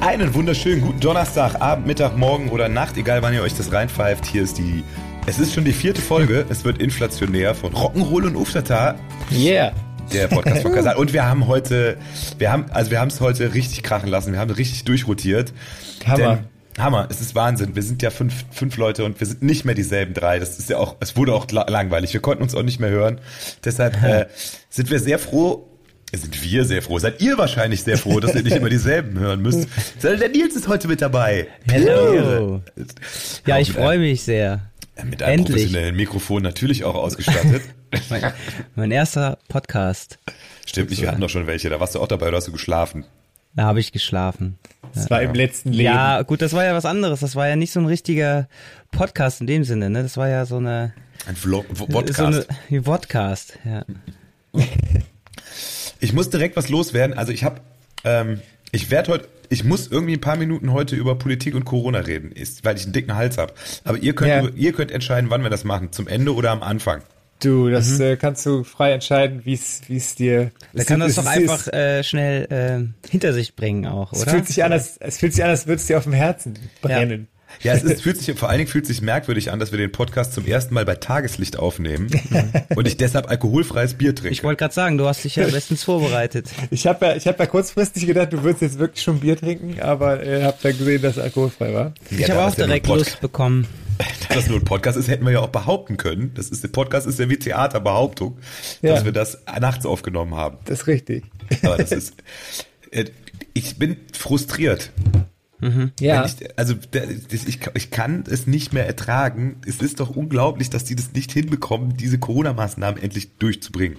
Einen wunderschönen guten Donnerstag, Abend, Mittag, Morgen oder Nacht, egal wann ihr euch das reinpfeift. Hier ist die. Es ist schon die vierte Folge. Es wird inflationär von Rock'n'Roll und Uftata. Yeah. Der Podcast von Kasal. Und wir haben heute, wir haben, also wir haben es heute richtig krachen lassen. Wir haben richtig durchrotiert. Hammer. Denn, Hammer, es ist Wahnsinn. Wir sind ja fünf, fünf Leute und wir sind nicht mehr dieselben drei. Das ist ja auch, es wurde auch la- langweilig. Wir konnten uns auch nicht mehr hören. Deshalb äh, sind wir sehr froh, sind wir sehr froh. Seid ihr wahrscheinlich sehr froh, dass ihr nicht immer dieselben hören müsst. Sondern der Nils ist heute mit dabei. Hello. Ja, ich freue mich sehr. Mit einem Endlich. professionellen Mikrofon natürlich auch ausgestattet. Mein, mein erster Podcast. Stimmt nicht, wir hatten doch schon welche. Da warst du auch dabei oder hast du geschlafen? Da habe ich geschlafen. Das war im letzten Leben. Ja, gut, das war ja was anderes. Das war ja nicht so ein richtiger Podcast in dem Sinne, ne? Das war ja so eine Ein Vlog, so Podcast. eine wie Podcast, ja. Ich muss direkt was loswerden. Also ich habe, ähm, ich werde heute, ich muss irgendwie ein paar Minuten heute über Politik und Corona reden, ist, weil ich einen dicken Hals habe. Aber ihr könnt, Ja. ihr könnt entscheiden, wann wir das machen. Zum Ende oder am Anfang. Du, das äh, kannst du frei entscheiden, wie es wie es dir. Da es- kann das es- doch es- einfach äh, schnell äh, hinter sich bringen auch, Es oder? fühlt sich an, als, es fühlt sich an, als würde es dir auf dem Herzen brennen. Ja, es ist, fühlt sich, vor allen Dingen fühlt sich merkwürdig an, dass wir den Podcast zum ersten Mal bei Tageslicht aufnehmen und ich deshalb alkoholfreies Bier trinke. Ich wollte gerade sagen, du hast dich ja bestens vorbereitet. Ich habe ja, ich habe ja kurzfristig gedacht, du würdest jetzt wirklich schon Bier trinken, aber äh, habe dann gesehen, dass es alkoholfrei war. Ich Ja, habe auch ja direkt Pod- Lust bekommen. Da das nur ein Podcast ist, hätten wir ja auch behaupten können. Das ist, der Podcast ist ja wie Theaterbehauptung, dass Ja. wir das nachts aufgenommen haben. Das ist richtig. Aber das ist, äh, ich bin frustriert. Ja. Wenn Ich, also das- ich, ich kann es nicht mehr ertragen. Es ist doch unglaublich, dass die das nicht hinbekommen, diese Corona-Maßnahmen endlich durchzubringen.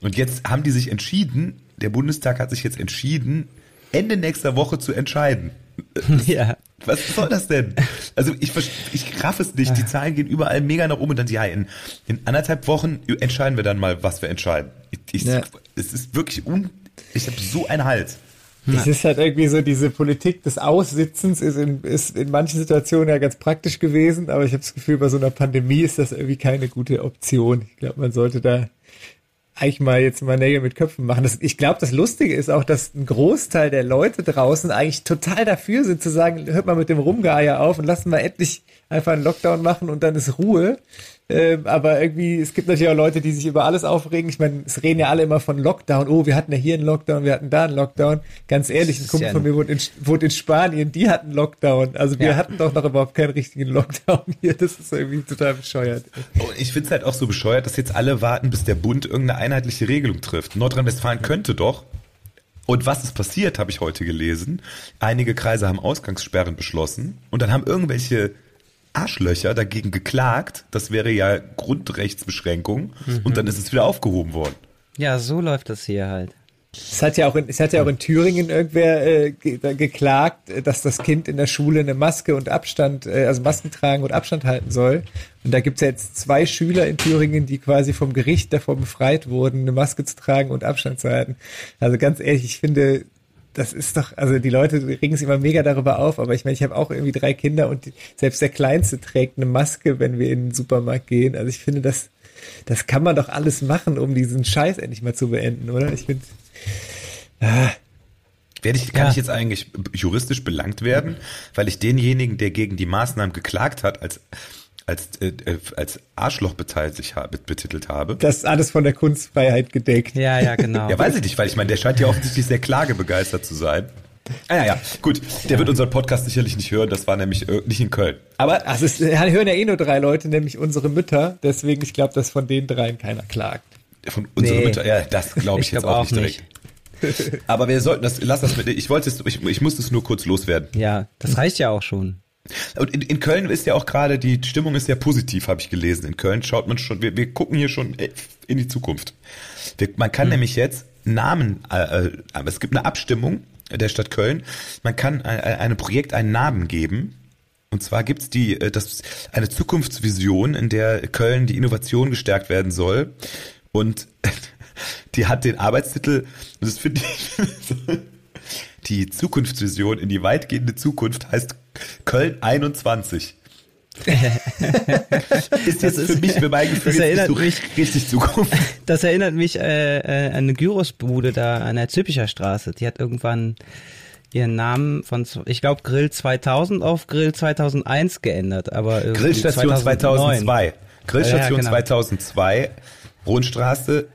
Und jetzt haben die sich entschieden, der Bundestag hat sich jetzt entschieden, Ende nächster Woche zu entscheiden. Ja. Was soll das denn? Also ich, ich raff es nicht. Die Zahlen gehen überall mega nach oben und dann, ja, in, in anderthalb Wochen entscheiden wir dann mal, was wir entscheiden. Ich, ich, Ja. Es ist wirklich un... Ich habe so einen Hals. Es ist halt irgendwie so, diese Politik des Aussitzens ist in, ist in manchen Situationen ja ganz praktisch gewesen, aber ich habe das Gefühl, bei so einer Pandemie ist das irgendwie keine gute Option. Ich glaube, man sollte da eigentlich mal jetzt mal Nägel mit Köpfen machen. Das, ich glaube, das Lustige ist auch, dass ein Großteil der Leute draußen eigentlich total dafür sind zu sagen, hört mal mit dem Rumgeier auf und lassen wir endlich einfach einen Lockdown machen und dann ist Ruhe. Ähm, aber irgendwie, es gibt natürlich auch Leute, die sich über alles aufregen. Ich meine, es reden ja alle immer von Lockdown. Oh, wir hatten ja hier einen Lockdown, wir hatten da einen Lockdown. Ganz ehrlich, ein Kumpel von mir wohnt in, wohnt in Spanien, die hatten Lockdown. Also wir Ja. hatten doch noch überhaupt keinen richtigen Lockdown hier. Das ist irgendwie total bescheuert. Und ich finde es halt auch so bescheuert, dass jetzt alle warten, bis der Bund irgendeine einheitliche Regelung trifft. Nordrhein-Westfalen könnte doch. Und was ist passiert, habe ich heute gelesen. Einige Kreise haben Ausgangssperren beschlossen und dann haben irgendwelche Arschlöcher dagegen geklagt. Das wäre ja Grundrechtsbeschränkung und dann ist es wieder aufgehoben worden. Ja, so läuft das hier halt. Es hat ja auch in, es hat ja auch in Thüringen irgendwer äh, ge da geklagt, dass das Kind in der Schule eine Maske und Abstand, äh, also Masken tragen und Abstand halten soll. Und da gibt's ja jetzt zwei Schüler in Thüringen, die quasi vom Gericht davor befreit wurden, eine Maske zu tragen und Abstand zu halten. Also ganz ehrlich, ich finde, das ist doch, also die Leute regen sich immer mega darüber auf, aber ich meine, ich habe auch irgendwie drei Kinder und die, selbst der Kleinste trägt eine Maske, wenn wir in den Supermarkt gehen. Also ich finde, das, das kann man doch alles machen, um diesen Scheiß endlich mal zu beenden, oder? Ich finde, Werde ich, kann Ja. ich jetzt eigentlich juristisch belangt werden, weil ich denjenigen, der gegen die Maßnahmen geklagt hat, als als äh, äh, als Arschloch betitelt habe? das ist alles von der Kunstfreiheit gedeckt. Ja, ja, genau. Ja, weiß ich nicht, weil ich meine, der scheint ja offensichtlich sehr klagebegeistert zu sein. Ah, ja, ja, gut. Der wird unseren Podcast sicherlich nicht hören, das war nämlich äh, nicht in Köln. Aber Also es hören ja eh nur drei Leute, nämlich unsere Mütter. Deswegen, ich glaube, dass von den dreien keiner klagt. von unserer Nee. Mütter, ja, das glaube ich, Ich jetzt glaub auch auch nicht direkt. Aber wir sollten das, lass das mit, ich wollte es, ich, ich muss es nur kurz loswerden. Ja, das reicht ja auch schon. Und in, in Köln ist ja auch gerade, die Stimmung ist ja positiv, habe ich gelesen. In Köln schaut man schon, wir, wir gucken hier schon in die Zukunft. Wir, man kann hm. nämlich jetzt Namen, äh, äh, aber es gibt eine Abstimmung der Stadt Köln. Man kann äh, einem Projekt einen Namen geben. Und zwar gibt's die, äh, das, eine Zukunftsvision, in der Köln die Innovation gestärkt werden soll. Und die hat den Arbeitstitel, das finde ich, die Zukunftsvision in die weitgehende Zukunft heißt Köln 21. ist jetzt für mich, für mein Gefühl, das erinnert mich, richtig Zukunft. Das erinnert mich äh, äh, an eine Gyrosbude da an der Züppicher Straße. Die hat irgendwann ihren Namen von, ich glaube, Grill 2000 auf Grill 2001 geändert, aber Grillstation 2002. Grillstation ja, genau. 2002, Rundstraße,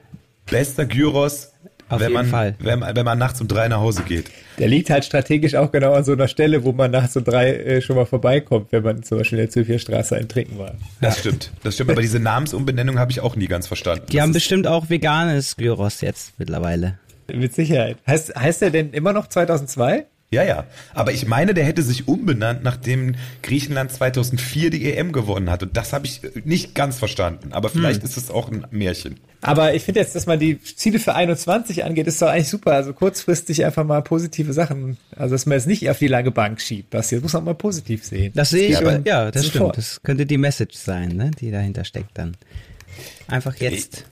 bester Gyros auf wenn jeden man, Fall. Wenn, man, wenn man nachts um drei nach Hause geht. Der liegt halt strategisch auch genau an so einer Stelle, wo man nachts um drei äh, schon mal vorbeikommt, wenn man zum Beispiel in der Zülpicher Straße ein Trinken war. Das ja. stimmt, das stimmt. Aber diese Namensumbenennung habe ich auch nie ganz verstanden. Die das haben bestimmt auch veganes Gyros jetzt mittlerweile. Mit Sicherheit. Heißt, heißt der denn immer noch 2002? Ja, ja. Aber ich meine, der hätte sich umbenannt, nachdem Griechenland 2004 die EM gewonnen hat. Und das habe ich nicht ganz verstanden. Aber vielleicht hm. ist es auch ein Märchen. Aber ich finde jetzt, dass man die Ziele für 21 angeht, ist doch eigentlich super. Also kurzfristig einfach mal positive Sachen. Also, dass man es nicht auf die lange Bank schiebt. Das hier muss man mal positiv sehen. Das sehe ich, aber, ja, das sofort. stimmt. Das könnte die Message sein, ne, die dahinter steckt dann. Einfach jetzt.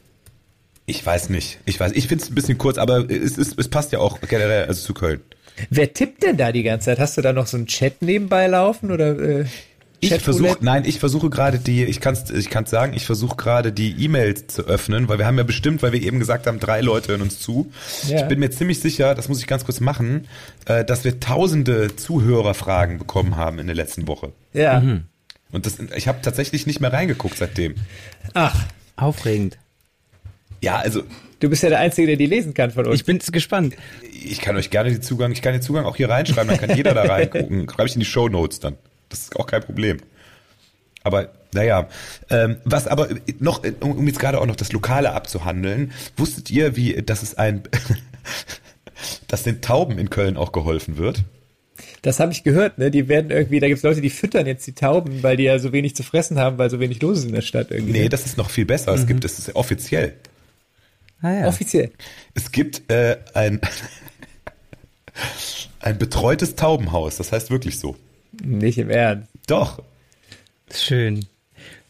Ich, ich weiß nicht. Ich weiß, ich finde es ein bisschen kurz, aber es, es, es passt ja auch generell also zu Köln. Wer tippt denn da die ganze Zeit? Hast du da noch so einen Chat nebenbei laufen oder? Äh ich versuche, nein, ich versuche gerade die, ich kann es ich kann's sagen, ich versuche gerade die E-Mails zu öffnen, weil wir haben ja bestimmt, weil wir eben gesagt haben, drei Leute hören uns zu. Ja. Ich bin mir ziemlich sicher, das muss ich ganz kurz machen, äh, dass wir tausende Zuhörerfragen bekommen haben in der letzten Woche. Ja. Mhm. Und das, ich habe tatsächlich nicht mehr reingeguckt seitdem. Ach, aufregend. Ja, also Du bist ja der Einzige, der die lesen kann von uns. Ich bin gespannt. Ich kann euch gerne die Zugang, ich kann den Zugang auch hier reinschreiben, dann kann jeder da reingucken. Schreibe ich in die Show Notes dann. Das ist auch kein Problem. Aber naja, ähm, was aber noch, um jetzt gerade auch noch das Lokale abzuhandeln, wusstet ihr, wie, dass es ein, dass den Tauben in Köln auch geholfen wird? Das habe ich gehört, ne? Die werden irgendwie, da gibt's Leute, die füttern jetzt die Tauben, weil die ja so wenig zu fressen haben, weil so wenig los ist in der Stadt irgendwie. Nee, ne? das ist noch viel besser. Es mhm. gibt, es ist offiziell. Ah, ja. Offiziell. Es gibt äh, ein, ein betreutes Taubenhaus, das heißt wirklich so. Nicht im Ernst. Doch. Schön.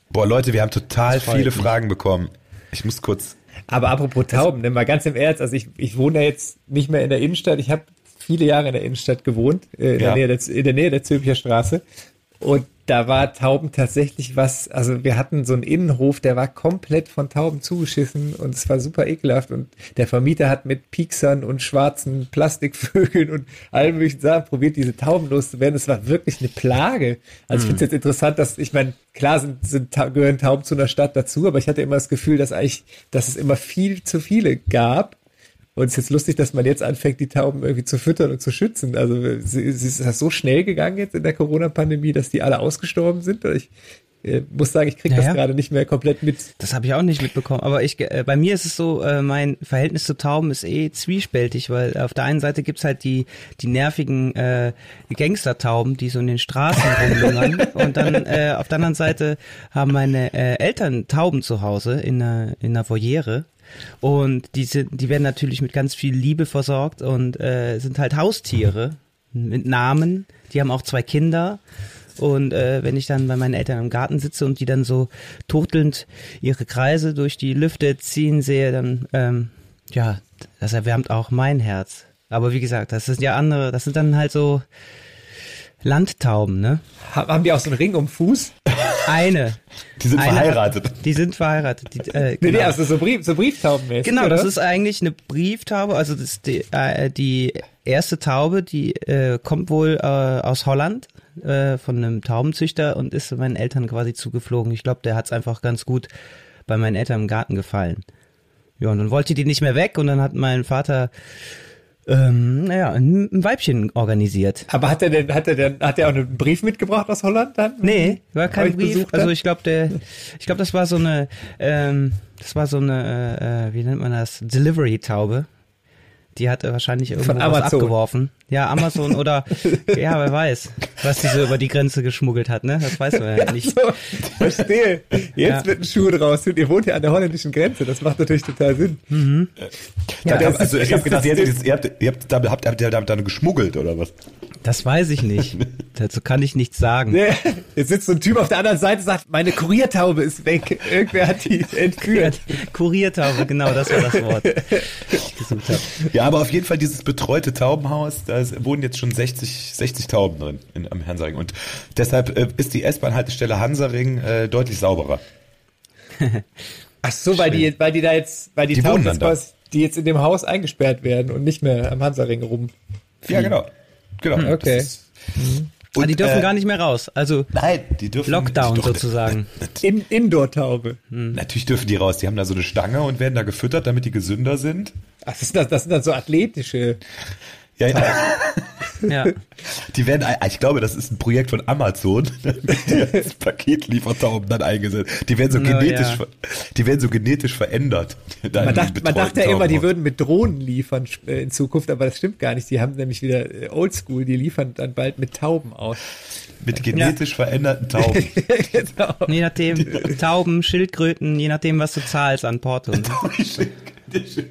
Boah, Leute, wir haben total viele mich. Fragen bekommen. Ich muss kurz. Aber apropos Tauben, ne, mal ganz im Ernst, also ich, ich wohne ja jetzt nicht mehr in der Innenstadt. Ich habe viele Jahre in der Innenstadt gewohnt, äh, in, ja. der Nähe der, in der Nähe der Zülpicher Straße. Und da war Tauben tatsächlich was, also wir hatten so einen Innenhof, der war komplett von Tauben zugeschissen und es war super ekelhaft und der Vermieter hat mit Pieksern und schwarzen Plastikvögeln und allen möglichen Sachen probiert, diese Tauben loszuwerden. Es war wirklich eine Plage. Also ich finde es jetzt interessant, dass, ich meine, klar sind, sind, gehören Tauben zu einer Stadt dazu, aber ich hatte immer das Gefühl, dass eigentlich, dass es immer viel zu viele gab und es ist jetzt lustig, dass man jetzt anfängt, die Tauben irgendwie zu füttern und zu schützen. Also ist das so schnell gegangen jetzt in der Corona-Pandemie, dass die alle ausgestorben sind? Ich äh, muss sagen, ich kriege naja. das gerade nicht mehr komplett mit. Das habe ich auch nicht mitbekommen. Aber ich, äh, bei mir ist es so, äh, mein Verhältnis zu Tauben ist eh zwiespältig, weil auf der einen Seite gibt's halt die, die nervigen äh, Gangstertauben, die so in den Straßen rumlungern. und dann äh, auf der anderen Seite haben meine äh, Eltern Tauben zu Hause in einer, in einer Voliere. Und die sind, die werden natürlich mit ganz viel Liebe versorgt und äh, sind halt Haustiere mit Namen. Die haben auch zwei Kinder. Und äh, wenn ich dann bei meinen Eltern im Garten sitze und die dann so turtelnd ihre Kreise durch die Lüfte ziehen sehe, dann ähm, ja, das erwärmt auch mein Herz. Aber wie gesagt, das sind ja andere, das sind dann halt so Landtauben, ne? Haben die auch so einen Ring um Fuß? Eine. Die sind eine, verheiratet. Die sind verheiratet. Die, äh, genau. Nee, nee, also so, Brief, so Brieftaubenmäßig. Genau, oder? das ist eigentlich eine Brieftaube. Also das ist die, äh, die erste Taube, die äh, kommt wohl äh, aus Holland äh, von einem Taubenzüchter und ist meinen Eltern quasi zugeflogen. Ich glaube, der hat es einfach ganz gut bei meinen Eltern im Garten gefallen. Ja, und dann wollte die nicht mehr weg und dann hat mein Vater ähm, naja, ein, Weibchen organisiert. Aber hat er denn, hat er denn, hat er auch einen Brief mitgebracht aus Holland dann? Nee, war kein Brief. Also ich glaube, der, ich glaube, das war so eine, ähm, das war so eine, äh, wie nennt man das, Delivery-Taube. Die hat er wahrscheinlich irgendwo Von was Amazon. abgeworfen. Ja, Amazon oder, ja, wer weiß, was die so über die Grenze geschmuggelt hat, ne? Das weiß man ja nicht. So, verstehe. Jetzt Ja. wird ein Schuh draus. Ihr wohnt ja an der holländischen Grenze. Das macht natürlich total Sinn. Ja, das also ist- ich habe gedacht, das ihr, habt, ihr, habt, ihr habt, damit, habt, habt ihr damit dann geschmuggelt oder was? Das weiß ich nicht. Dazu kann ich nichts sagen. Nee, Jetzt sitzt so ein Typ auf der anderen Seite und sagt, meine Kuriertaube ist weg. Irgendwer hat die entführt. Kuriertaube, genau, das war das Wort, das ich gesucht habe. Ja, aber auf jeden Fall dieses betreute Taubenhaus, da ist- wohnen jetzt schon 60, 60 Tauben drin in, am Hansaring. Und deshalb äh, ist die S-Bahn-Haltestelle Hansaring äh, deutlich sauberer. Ach so, weil die, weil die da jetzt, weil die, Die Tauben jetzt da. quasi- die jetzt in dem Haus eingesperrt werden und nicht mehr am Hansaring rum. Ja, genau. Genau. Hm, okay. Das ist- Aber die dürfen äh, gar nicht mehr raus. Also Nein, die dürfen Lockdown doch, sozusagen. In, Indoor-Taube. Natürlich dürfen die raus. Die haben da so eine Stange und werden da gefüttert, damit die gesünder sind. Ach, das sind, das, das sind dann so athletische. Ja, ja. Ja. Die werden, ich glaube, das ist ein Projekt von Amazon, die als Paketliefertauben dann eingesetzt. Die werden so Na, genetisch, ja. die werden so genetisch verändert. Man die dachte, man dachte ja immer, die würden mit Drohnen liefern äh, in Zukunft, aber das stimmt gar nicht. Die haben nämlich wieder äh, Oldschool, die liefern dann bald mit Tauben aus. mit genetisch veränderten Tauben. genau. Je nachdem, Tauben, Schildkröten, je nachdem, was du zahlst an Porto. ne? Die Schild-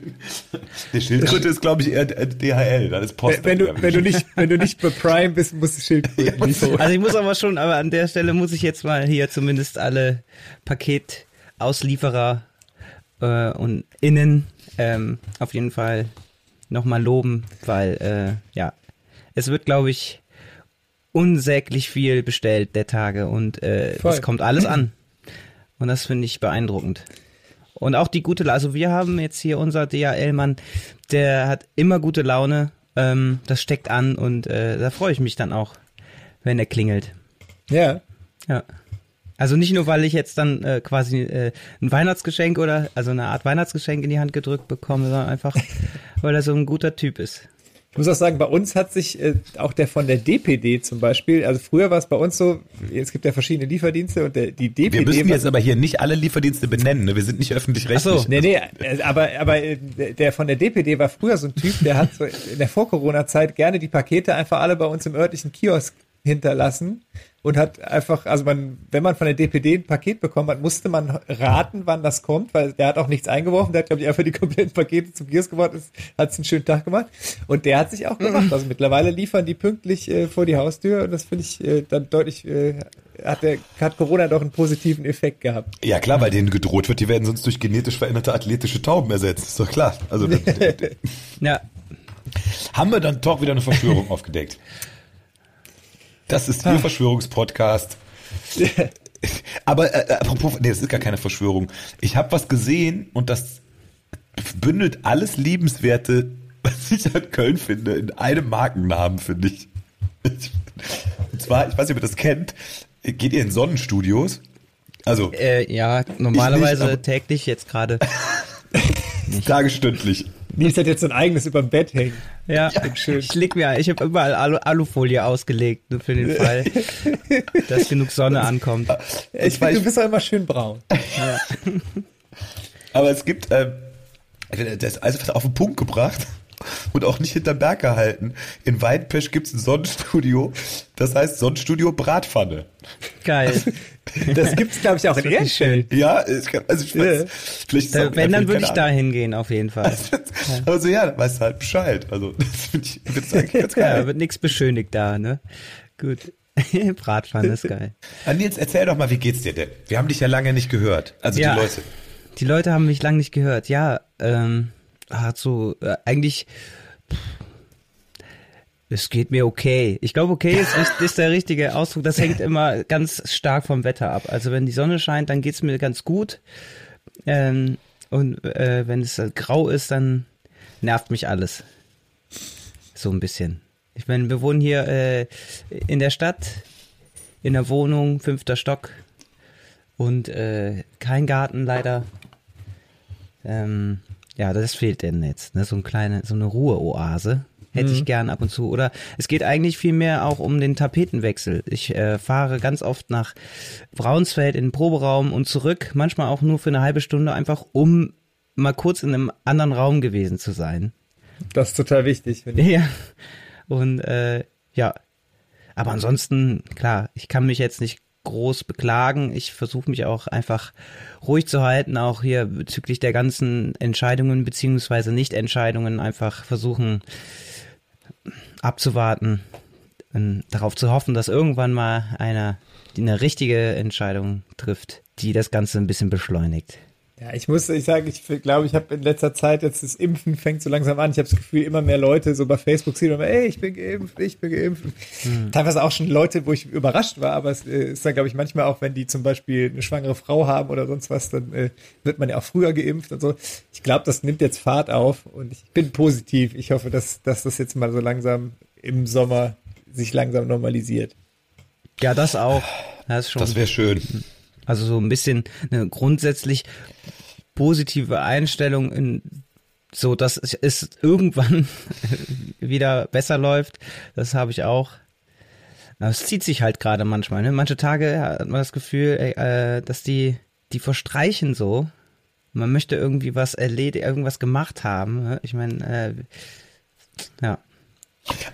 Die Schildkröte ist, glaube ich, eher DHL. Das ist Post. Wenn, wenn, du, wenn, du nicht, wenn du nicht bei Prime bist, musst du Schildkröten liefern. Also ich muss aber schon, aber an der Stelle muss ich jetzt mal hier zumindest alle Paketauslieferer äh, und Innen ähm, auf jeden Fall nochmal loben, weil äh, ja, es wird, glaube ich, unsäglich viel bestellt der Tage und äh, es kommt alles an. Und das finde ich beeindruckend. Und auch die gute, also wir haben jetzt hier unser DHL-Mann, der hat immer gute Laune, ähm, das steckt an und äh, da freue ich mich dann auch, wenn er klingelt. Ja. Ja. Also nicht nur, weil ich jetzt dann äh, quasi äh, ein Weihnachtsgeschenk oder also eine Art Weihnachtsgeschenk in die Hand gedrückt bekomme, sondern einfach, weil er so ein guter Typ ist. Ich muss auch sagen, bei uns hat sich äh, auch der von der DPD zum Beispiel, also früher war es bei uns so, es gibt ja verschiedene Lieferdienste und der, die DPD. Wir müssen jetzt aber hier nicht alle Lieferdienste benennen. Ne? Wir sind nicht öffentlich-rechtlich. So. Nee, nee, äh, aber, aber äh, der von der DPD war früher so ein Typ, der hat so in der Vor-Corona-Zeit gerne die Pakete einfach alle bei uns im örtlichen Kiosk hinterlassen und hat einfach, also man, wenn man von der DPD ein Paket bekommen hat, musste man raten, wann das kommt, weil der hat auch nichts eingeworfen, der hat, glaube ich, einfach die kompletten Pakete zum Kiosk gebracht, hat einen schönen Tag gemacht und der hat sich auch gemacht. Also mittlerweile liefern die pünktlich äh, vor die Haustür und das finde ich äh, dann deutlich, äh, hat, der, hat Corona doch einen positiven Effekt gehabt. Ja klar, weil denen gedroht wird, die werden sonst durch genetisch veränderte athletische Tauben ersetzt. Ist doch klar. Also Ja, haben wir dann doch wieder eine Verschwörung aufgedeckt. Das ist Ihr Verschwörungspodcast. Aber äh, apropos, nee, das ist gar keine Verschwörung. Ich habe was gesehen und das bündelt alles Liebenswerte, was ich an Köln finde, in einem Markennamen, finde ich. Und zwar, ich weiß nicht, ob ihr das kennt, geht ihr in Sonnenstudios? Also äh, ja, normalerweise aber- täglich jetzt gerade. tagestündlich. Nils hat jetzt so ein eigenes über dem Bett hängen. Ja, schön. ich leg mir, ich habe überall Alu Alufolie ausgelegt, nur für den Fall, dass genug Sonne ankommt. Ich finde, du bist auch immer schön braun. Aber es gibt, ähm, das ist also auf den Punkt gebracht und auch nicht hinterm Berg gehalten. In Weidpesch gibt's ein Sonnenstudio, das heißt Sonnenstudio Bratpfanne. Geil. Das gibt's, glaube ich, auch in. Ehrenfeld. Ja, ich also ich weiß, Ja. vielleicht Da, wenn, dann würde ich da hingehen, auf jeden Fall. Also ja, dann weißt du halt Bescheid. Also das finde ich, find's eigentlich ganz Ja, geil. wird nichts beschönigt da, ne? Gut. Bratpfanne ist geil. Ah, Nils, erzähl doch mal, wie geht's dir denn? Wir haben dich ja lange nicht gehört. Also Ja. die Leute. Die Leute haben mich lange nicht gehört. Ja, ähm, hat so, äh, eigentlich, es geht mir okay. Ich glaube, okay ist, ist der richtige Ausdruck. Das hängt immer ganz stark vom Wetter ab. Also wenn die Sonne scheint, dann geht's mir ganz gut. Ähm, und äh, wenn es grau ist, dann nervt mich alles. So ein bisschen. Ich meine, wir wohnen hier äh, in der Stadt, in der Wohnung, fünfter Stock und äh, kein Garten leider. Ähm, ja, das fehlt denn jetzt. Ne? So, ein kleine, so eine Ruheoase hätte ich gern ab und zu. Oder es geht eigentlich viel mehr auch um den Tapetenwechsel. Ich äh, fahre ganz oft nach Braunsfeld in den Proberaum und zurück, manchmal auch nur für eine halbe Stunde, einfach um mal kurz in einem anderen Raum gewesen zu sein. Das ist total wichtig. Finde ich. Ja. Und äh, ja. Aber ansonsten, klar, ich kann mich jetzt nicht groß beklagen. Ich versuche mich auch einfach ruhig zu halten, auch hier bezüglich der ganzen Entscheidungen beziehungsweise Nichtentscheidungen einfach versuchen abzuwarten, und darauf zu hoffen, dass irgendwann mal einer eine richtige Entscheidung trifft, die das Ganze ein bisschen beschleunigt. Ja, ich muss, ich sage, ich glaube, ich habe in letzter Zeit jetzt das Impfen fängt so langsam an. Ich habe das Gefühl, immer mehr Leute so bei Facebook sehen immer, ey, ich bin geimpft, ich bin geimpft. Hm. Teilweise auch schon Leute, wo ich überrascht war, aber es äh, ist dann, glaube ich, manchmal auch, wenn die zum Beispiel eine schwangere Frau haben oder sonst was, dann äh, wird man ja auch früher geimpft und so. Ich glaube, das nimmt jetzt Fahrt auf und ich bin positiv. Ich hoffe, dass, dass das jetzt mal so langsam im Sommer sich langsam normalisiert. Ja, das auch. Das, Das wäre schön. Also so ein bisschen eine grundsätzlich positive Einstellung in so, dass es irgendwann wieder besser läuft. Das habe ich auch. Aber es zieht sich halt gerade manchmal. Ne? Manche Tage hat man das Gefühl, ey, äh, dass die die verstreichen so. Man möchte irgendwie was erledigt, irgendwas gemacht haben. ne? Ich meine, äh, ja.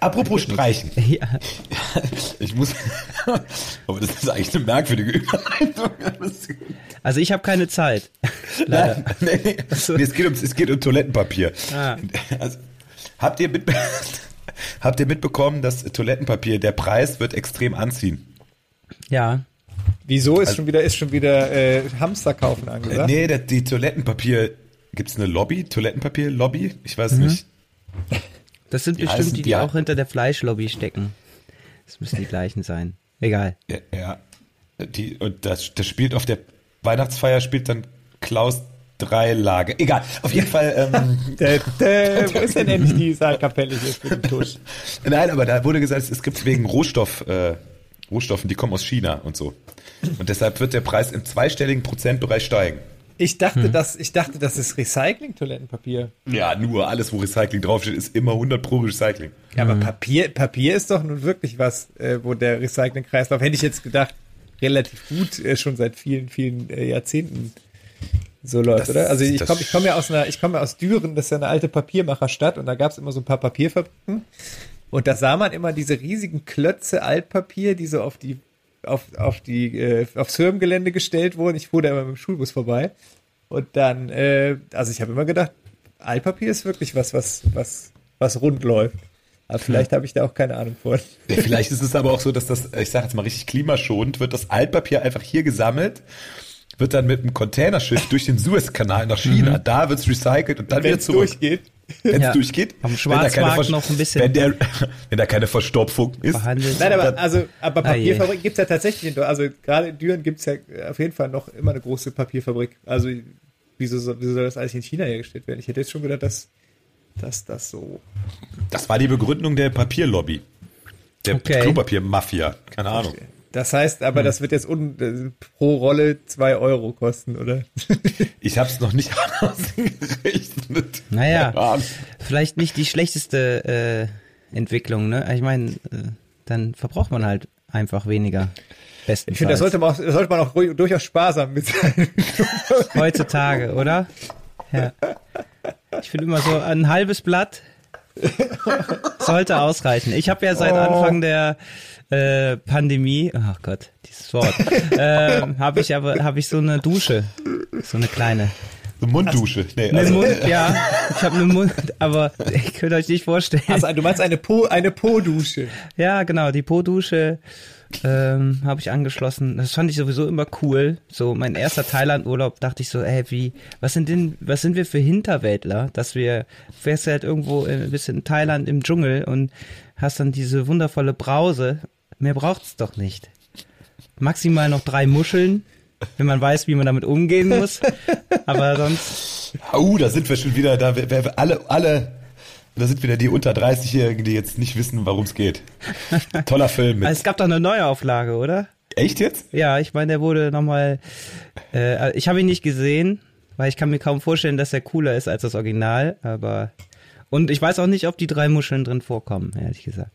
Apropos Streichen. ja. Ich muss. Aber das ist eigentlich eine merkwürdige Überleitung. Also ich habe keine Zeit. Leider. Nein, nee, nee. nee es, geht um, es geht um Toilettenpapier. Ah. Also, habt, ihr mit, habt ihr mitbekommen, dass Toilettenpapier, der Preis wird extrem anziehen? Ja. Wieso ist Also- schon wieder, ist schon wieder äh, Hamster kaufen Äh, angesagt? Nee, der, die Toilettenpapier, gibt es eine Lobby? Toilettenpapier-Lobby? Ich weiß Mhm. nicht. Das sind Die bestimmt die, die ja. auch hinter der Fleischlobby stecken. Das müssen die gleichen sein. Egal. Ja, ja. Die, und das, das spielt auf der Weihnachtsfeier spielt dann Klaus drei Lage. Egal. Auf jeden Fall. Ähm, Dä, dä, wo ist denn endlich die Saalkapelle hier für den Tusch? nein, aber da wurde gesagt, es gibt wegen Rohstoff, äh, Rohstoffen, die kommen aus China und so. Und deshalb wird der Preis im zweistelligen Prozentbereich steigen. Ich dachte, dass, ich dachte, das ist Recycling-Toilettenpapier. Ja, nur alles, wo Recycling draufsteht, ist immer 100 pro Recycling. Ja, aber Papier, Papier ist doch nun wirklich was, äh, wo der Recycling-Kreislauf, hätte ich jetzt gedacht, relativ gut äh, schon seit vielen, vielen äh, Jahrzehnten so läuft, Das- oder? Also ich komme ich komm ja aus einer, ich komme ja aus Düren, das ist ja eine alte Papiermacherstadt und da gab es immer so ein paar Papierfabriken und da sah man immer diese riesigen Klötze Altpapier, die so auf die auf, auf die äh, aufs Firmengelände gestellt wurden. Ich fuhr da immer mit dem Schulbus vorbei und dann, äh, also ich habe immer gedacht, Altpapier ist wirklich was, was, was, was rund läuft. Aber vielleicht habe ich da auch keine Ahnung von. Ja, vielleicht ist es aber auch so, dass das, ich sage jetzt mal richtig klimaschonend, wird das Altpapier einfach hier gesammelt, wird dann mit einem Containerschiff durch den Suezkanal nach China, da wird's recycelt und dann wieder es zurück. durchgeht. Wenn es Ja. durchgeht. Am wenn da Schwarzmarkt noch ein bisschen- Wenn, der, wenn da keine Verstopfung ist. Verhandelt. Nein, aber also, aber Ah. Papierfabrik gibt's ja tatsächlich in Deutschland. Also gerade in Düren gibt's ja auf jeden Fall noch immer eine große Papierfabrik. Also wieso soll, wieso soll das alles in China hergestellt werden? Ich hätte jetzt schon gedacht, dass, dass das so. Das war die Begründung der Papierlobby. Der Okay. Klopapier-Mafia. Keine Ahnung. Das heißt, aber das wird jetzt un, äh, pro Rolle zwei Euro kosten, oder? Ich habe es noch nicht ausgerechnet. Naja, vielleicht nicht die schlechteste äh, Entwicklung, ne? Ich meine, äh, dann verbraucht man halt einfach weniger. Bestenfalls. Ich finde, da sollte man auch, sollte man auch ruhig, durchaus sparsam mit sein. Heutzutage, oder? Ja. Ich finde immer so ein halbes Blatt sollte ausreichen. Ich habe ja seit Oh. Anfang der äh, Pandemie, ach Gott, dieses Wort, äh, habe ich aber habe ich so eine Dusche, so eine kleine. So Munddusche. Nee, Eine also, Mund, ja, ich habe eine Mund, aber ihr könnt euch nicht vorstellen. Also du meinst eine Po, eine Po-Dusche. Ja, genau, die Po-Dusche ähm, habe ich angeschlossen. Das fand ich sowieso immer cool. So mein erster Thailand-Urlaub dachte ich so, ey, wie, was sind denn, was sind wir für Hinterwäldler, dass wir, fährst du halt irgendwo ein bisschen in Thailand im Dschungel und hast dann diese wundervolle Brause. Mehr braucht's doch nicht. Maximal noch drei Muscheln, wenn man weiß, wie man damit umgehen muss. Aber sonst, Au, da sind wir schon wieder, da wer, wer, alle, alle, da sind wieder die unter 30-Jährigen, die jetzt nicht wissen, worum es geht. Toller Film mit. also es gab doch eine Neuauflage, oder? Echt jetzt? Ja, ich meine, der wurde nochmal. Äh, ich habe ihn nicht gesehen, weil ich kann mir kaum vorstellen, dass er cooler ist als das Original. Aber und ich weiß auch nicht, ob die drei Muscheln drin vorkommen, ehrlich gesagt.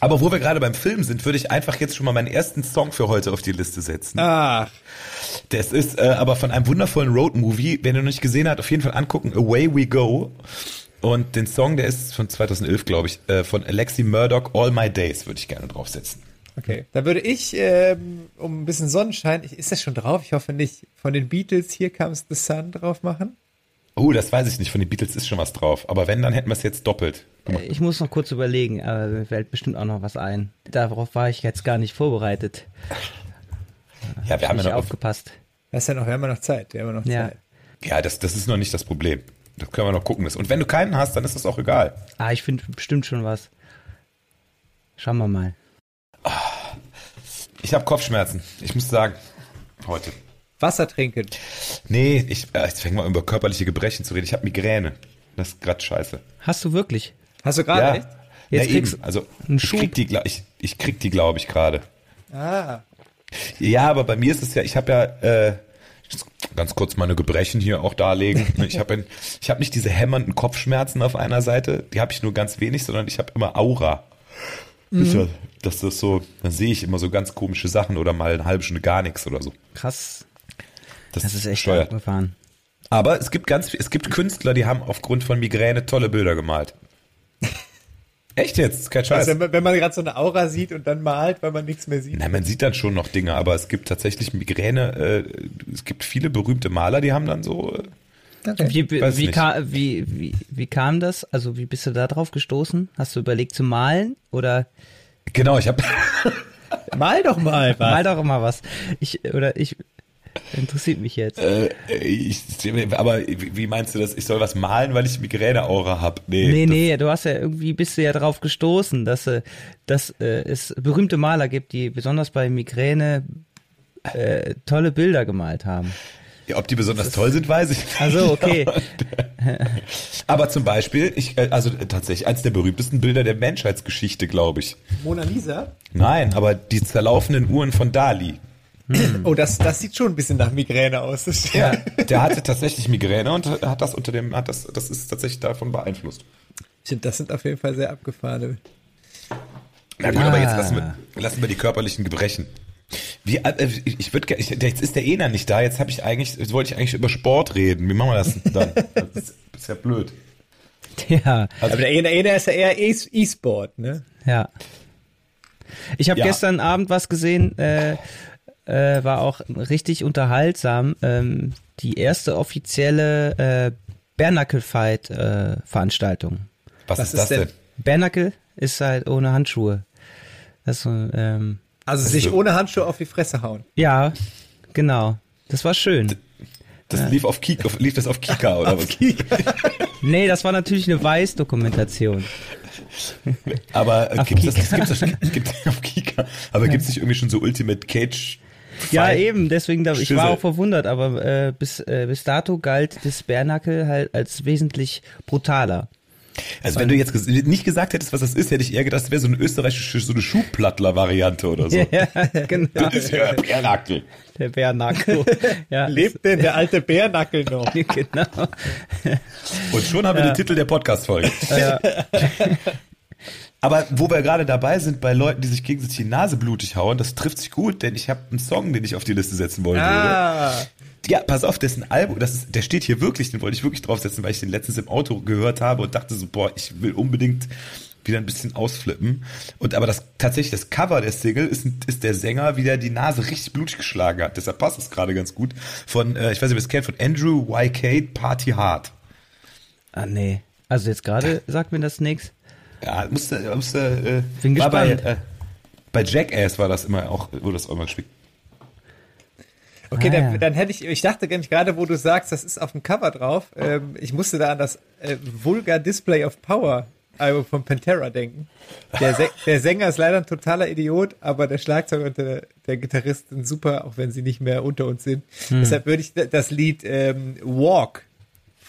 Aber wo wir gerade beim Film sind, würde ich einfach jetzt schon mal meinen ersten Song für heute auf die Liste setzen. Ach, Das ist äh, aber von einem wundervollen Roadmovie. Wenn ihr noch nicht gesehen habt, auf jeden Fall angucken. Away We Go. Und den Song, der ist von 2011, glaube ich, äh, von Alexi Murdoch, All My Days, würde ich gerne draufsetzen. Okay, da würde ich, ähm, um ein bisschen Sonnenschein, ist das schon drauf? Ich hoffe nicht, von den Beatles, Here Comes the Sun drauf machen? Oh, das weiß ich nicht. Von den Beatles ist schon was drauf. Aber wenn, dann hätten wir es jetzt doppelt. Ich muss noch kurz überlegen, aber mir fällt bestimmt auch noch was ein. Darauf war ich jetzt gar nicht vorbereitet. Ja, wir haben ja noch aufgepasst. Das ist ja noch, wir haben ja noch Zeit. Wir haben ja noch ja. Zeit. Ja, das, das ist noch nicht das Problem. Das können wir noch gucken. Und wenn du keinen hast, dann ist das auch egal. Ah, ich finde bestimmt schon was. Schauen wir mal. Ich habe Kopfschmerzen. Ich muss sagen, heute. Wasser trinken. Nee, ich, äh, jetzt fängt mal über körperliche Gebrechen zu reden. Ich habe Migräne. Das ist grad scheiße. Hast du wirklich? Hast du gerade ja. Jetzt ja, kriegst eben. Also einen ich krieg die, ich, ich krieg die, glaube ich, gerade. Ah. Ja, aber bei mir ist es ja, ich habe ja äh, ganz kurz meine Gebrechen hier auch darlegen. Ich habe ich hab nicht diese hämmernden Kopfschmerzen auf einer Seite, die habe ich nur ganz wenig, sondern ich habe immer Aura. Das ist ja, dass das so, dann sehe ich immer so ganz komische Sachen oder mal eine halbe Stunde gar nichts oder so. Krass. Das, Das ist echt steuert. abgefahren. Aber es gibt ganz, es gibt Künstler, die haben aufgrund von Migräne tolle Bilder gemalt. Echt jetzt? Kein Scheiß. Also, wenn man, gerade so eine Aura sieht und dann malt, weil man nichts mehr sieht. Nein, man sieht dann schon noch Dinge, aber es gibt tatsächlich Migräne. Äh, es gibt viele berühmte Maler, die haben dann so. Äh, Wie, Weiß wie, nicht. ka wie, wie, wie kam das? Also wie bist du da drauf gestoßen? Hast du überlegt zu malen? Oder genau, ich habe. Mal doch mal was. mal doch mal was. Ich, oder ich, interessiert mich jetzt. Äh, ich, aber wie meinst du das? Ich soll was malen, weil ich Migräne-Aura habe? Nee. Nee, nee, du hast ja irgendwie bist du ja drauf gestoßen, dass, äh, dass äh, es berühmte Maler gibt, die besonders bei Migräne äh, tolle Bilder gemalt haben. Ja, ob die besonders toll sind, weiß ich nicht. Also okay. Aber zum Beispiel, ich, äh, also äh, tatsächlich eins der berühmtesten Bilder der Menschheitsgeschichte, glaube ich. Mona Lisa? Nein, aber die zerlaufenden Uhren von Dali. Oh, das, das sieht schon ein bisschen nach Migräne aus. Das. Ja, der hatte tatsächlich Migräne und hat das unter dem, hat das, das ist tatsächlich davon beeinflusst. Das sind auf jeden Fall sehr abgefahrene. Na gut, aber jetzt Ah. lassen wir, lassen wir die körperlichen Gebrechen. Wie, äh, ich, ich würde, ich, jetzt ist der Ena nicht da. Jetzt habe ich eigentlich, jetzt wollte ich eigentlich über Sport reden. Wie machen wir das dann? Das ist, ist ja blöd. Ja, Aber der eine, eine ist ja eher E- E-Sport, ne? ja. Ich habe Ja. gestern Abend was gesehen, äh, äh, war auch richtig unterhaltsam. Ähm, die erste offizielle äh, Bernacle-Fight-Veranstaltung. Was, Was ist das denn? Bernacle ist halt ohne Handschuhe. Das ähm, Also sich ohne Handschuhe auf die Fresse hauen. ja, genau. Das war schön. Das lief auf Kika, auf, lief das auf Kika oder was? Nee, das war natürlich eine Weiß-Dokumentation. Aber äh, Auf gibt's das, Kika. gibt's, das gibt's auf Kika. Aber gibt's nicht irgendwie schon so Ultimate Cage? Ja, eben, deswegen, da, ich war auch verwundert, aber äh, bis, äh, bis dato galt das Bärnackel halt als wesentlich brutaler. Also wenn du jetzt ges- nicht gesagt hättest, was das ist, hätte ich eher gedacht, das wäre so eine österreichische, so eine Schuhplattler-Variante oder so. ja, genau. Das ist ja Bärnackel. Der Bärnackel. Ja, Lebt denn der alte Bärnackel noch? genau. Und schon haben wir den Titel der Podcast-Folge. Aber wo wir gerade dabei sind, bei Leuten, die sich gegenseitig die Nase blutig hauen, das trifft sich gut, denn ich habe einen Song, den ich auf die Liste setzen wollen würde. Ah, Ja, pass auf, das ist ein Album, das ist, der steht hier wirklich, den wollte ich wirklich draufsetzen, weil ich den letztens im Auto gehört habe und dachte so, boah, ich will unbedingt wieder ein bisschen ausflippen. Und aber das tatsächlich das Cover der Single ist, ist der Sänger, wie der die Nase richtig blutig geschlagen hat. Deshalb passt es gerade ganz gut. Von, äh, ich weiß nicht, ob ihr es kennt, von Andrew Y. Party Hard. Ah, nee. Also jetzt gerade sagt mir das nichts. Ja, musste, musste, äh, Bin war bei, gespannt. äh, bei Jackass war das immer auch, wurde das auch immer gespielt. okay, Ah, dann, ja. dann hätte ich, ich dachte nämlich gerade, wo du sagst, das ist auf dem Cover drauf, ähm, ich musste da an das äh, Vulgar Display of Power Album von Pantera denken. Der, der Sänger ist leider ein totaler Idiot, aber der Schlagzeuger und der, der Gitarrist sind super, auch wenn sie nicht mehr unter uns sind. Hm. Deshalb würde ich das Lied ähm, Walk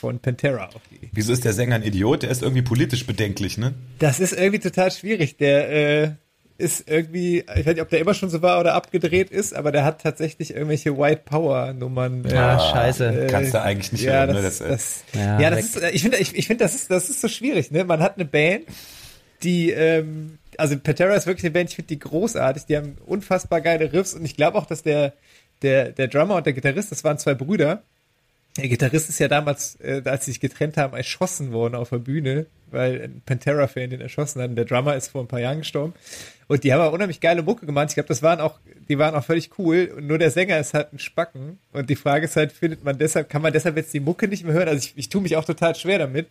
von Pantera auf die Wieso ist der Sänger ein Idiot? Der ist irgendwie politisch bedenklich, ne? Das ist irgendwie total schwierig. Der äh, ist irgendwie, ich weiß nicht, ob der immer schon so war oder abgedreht ist, aber der hat tatsächlich irgendwelche White Power Nummern. äh, Ah, scheiße. äh, Kannst du eigentlich nicht ja, hören, das, ne? Das, äh, das, Ja, ja, das ist, äh, ich finde, ich, ich finde, das ist, das ist so schwierig, ne? Man hat eine Band, die, ähm, also Patera ist wirklich eine Band, ich finde die großartig, die haben unfassbar geile Riffs und ich glaube auch, dass der, der, der Drummer und der Gitarrist, das waren zwei Brüder, Der Gitarrist ist ja damals, äh, als sie sich getrennt haben, erschossen worden auf der Bühne, weil ein Pantera-Fan den erschossen hat. Und der Drummer ist vor ein paar Jahren gestorben. Und die haben auch unheimlich geile Mucke gemacht. Ich glaube, das waren auch, die waren auch völlig cool. Und nur der Sänger ist halt ein Spacken. Und die Frage ist halt, findet man deshalb, kann man deshalb jetzt die Mucke nicht mehr hören? Also ich, ich tue mich auch total schwer damit.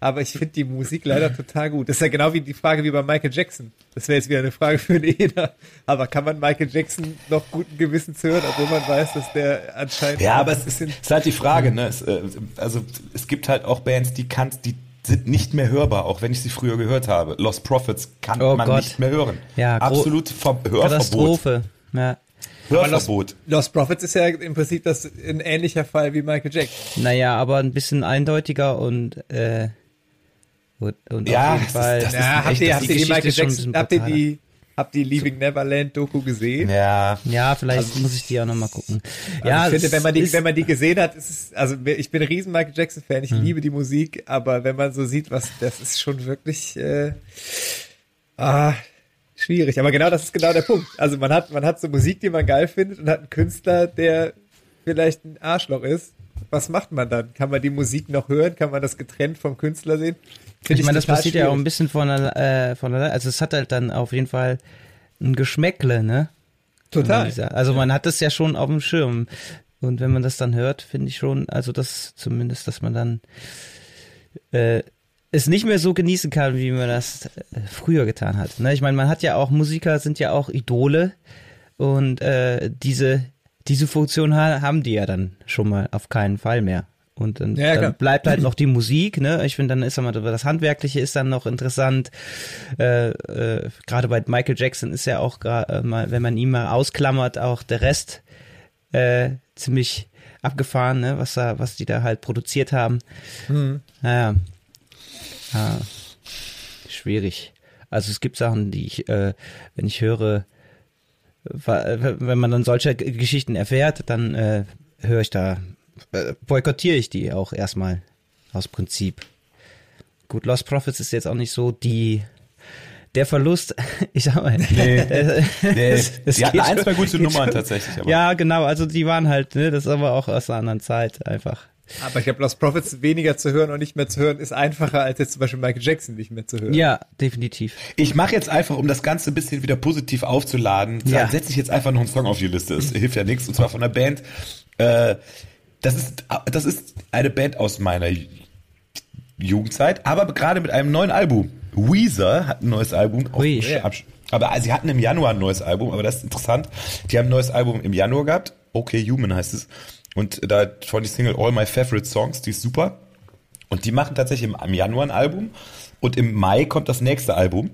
Aber ich finde die Musik leider total gut. Das ist ja genau wie die Frage wie bei Michael Jackson. Das wäre jetzt wieder eine Frage für den Eder. Aber kann man Michael Jackson noch guten Gewissens hören, obwohl man weiß, dass der anscheinend. Ja, aber es ist, ist halt die Frage, ne? Es, äh, also es gibt halt auch Bands, die kannst, die sind nicht mehr hörbar, auch wenn ich sie früher gehört habe. Lost Prophets kann Oh man Gott. nicht mehr hören. Ja, Absolut Ver Hörverbot. Katastrophe. Ja. Hörverbot. Lost Prophets ist ja im Prinzip das ein ähnlicher Fall wie Michael Jackson. Naja, aber ein bisschen eindeutiger und, äh, und, Ja, auf jeden Fall. das Ja, habt ihr, habt die ihr die Geschichte Michael Jackson, habt ihr die, habt ihr Leaving Neverland Doku gesehen? Ja. ja, vielleicht muss ich die auch nochmal gucken. Also ja, ich finde, wenn man die, wenn man die gesehen hat, ist es, also ich bin ein riesen Michael Jackson Fan, ich liebe die Musik, aber wenn man so sieht, was, das ist schon wirklich, äh, ah, schwierig. Aber genau das ist genau der Punkt. Also man hat, man hat so Musik, die man geil findet und hat einen Künstler, der vielleicht ein Arschloch ist. Was macht man dann? Kann man die Musik noch hören? Kann man das getrennt vom Künstler sehen? Find ich meine, das passiert ja auch ein schwierig. bisschen von, der- äh, von der, also es hat halt dann auf jeden Fall ein Geschmäckle, ne? Total. Also man hat es ja schon auf dem Schirm. Und wenn man das dann hört, finde ich schon, also das zumindest, dass man dann äh, es nicht mehr so genießen kann, wie man das äh, früher getan hat. Ne? Ich meine, man hat ja auch, Musiker sind ja auch Idole und äh, diese, diese Funktion ha haben die ja dann schon mal auf keinen Fall mehr. Und dann, Ja, dann bleibt halt noch die Musik, ne? Ich finde, dann ist aber das Handwerkliche ist dann noch interessant. Äh, äh, Gerade bei Michael Jackson ist ja auch, gra- äh, mal, wenn man ihn mal ausklammert, auch der Rest äh, ziemlich abgefahren, ne? Was da, was die da halt produziert haben. Naja. Ja. Schwierig. Also es gibt Sachen, die ich, äh, wenn ich höre, äh, wenn man dann solche Geschichten erfährt, dann äh, höre ich da, boykottiere ich die auch erstmal aus Prinzip. Gut, Lost Profits ist jetzt auch nicht so die der Verlust, ich sag mal, Nee. Nee, die hatten geht ein, zwei gute Nummern tatsächlich. Aber Ja, genau, also die waren halt, ne, das ist aber auch aus einer anderen Zeit einfach. Aber ich glaube, Lost Prophets weniger zu hören und nicht mehr zu hören, ist einfacher, als jetzt zum Beispiel Michael Jackson nicht mehr zu hören. Ja, definitiv. Ich mache jetzt einfach, um das Ganze ein bisschen wieder positiv aufzuladen, Ja. setze ich jetzt einfach noch einen Song auf die Liste. Es hilft ja nichts. Und zwar von einer Band. Äh, das ist das ist eine Band aus meiner Ju- Jugendzeit, aber gerade mit einem neuen Album. Weezer hat ein neues Album. Ui. ab- Aber sie hatten im Januar ein neues Album, aber das ist interessant. Die haben ein neues Album im Januar gehabt. Okay, Human heißt es. Und da von die Single All My Favorite Songs, die ist super. Und die machen tatsächlich im, im Januar ein Album. Und im Mai kommt das nächste Album.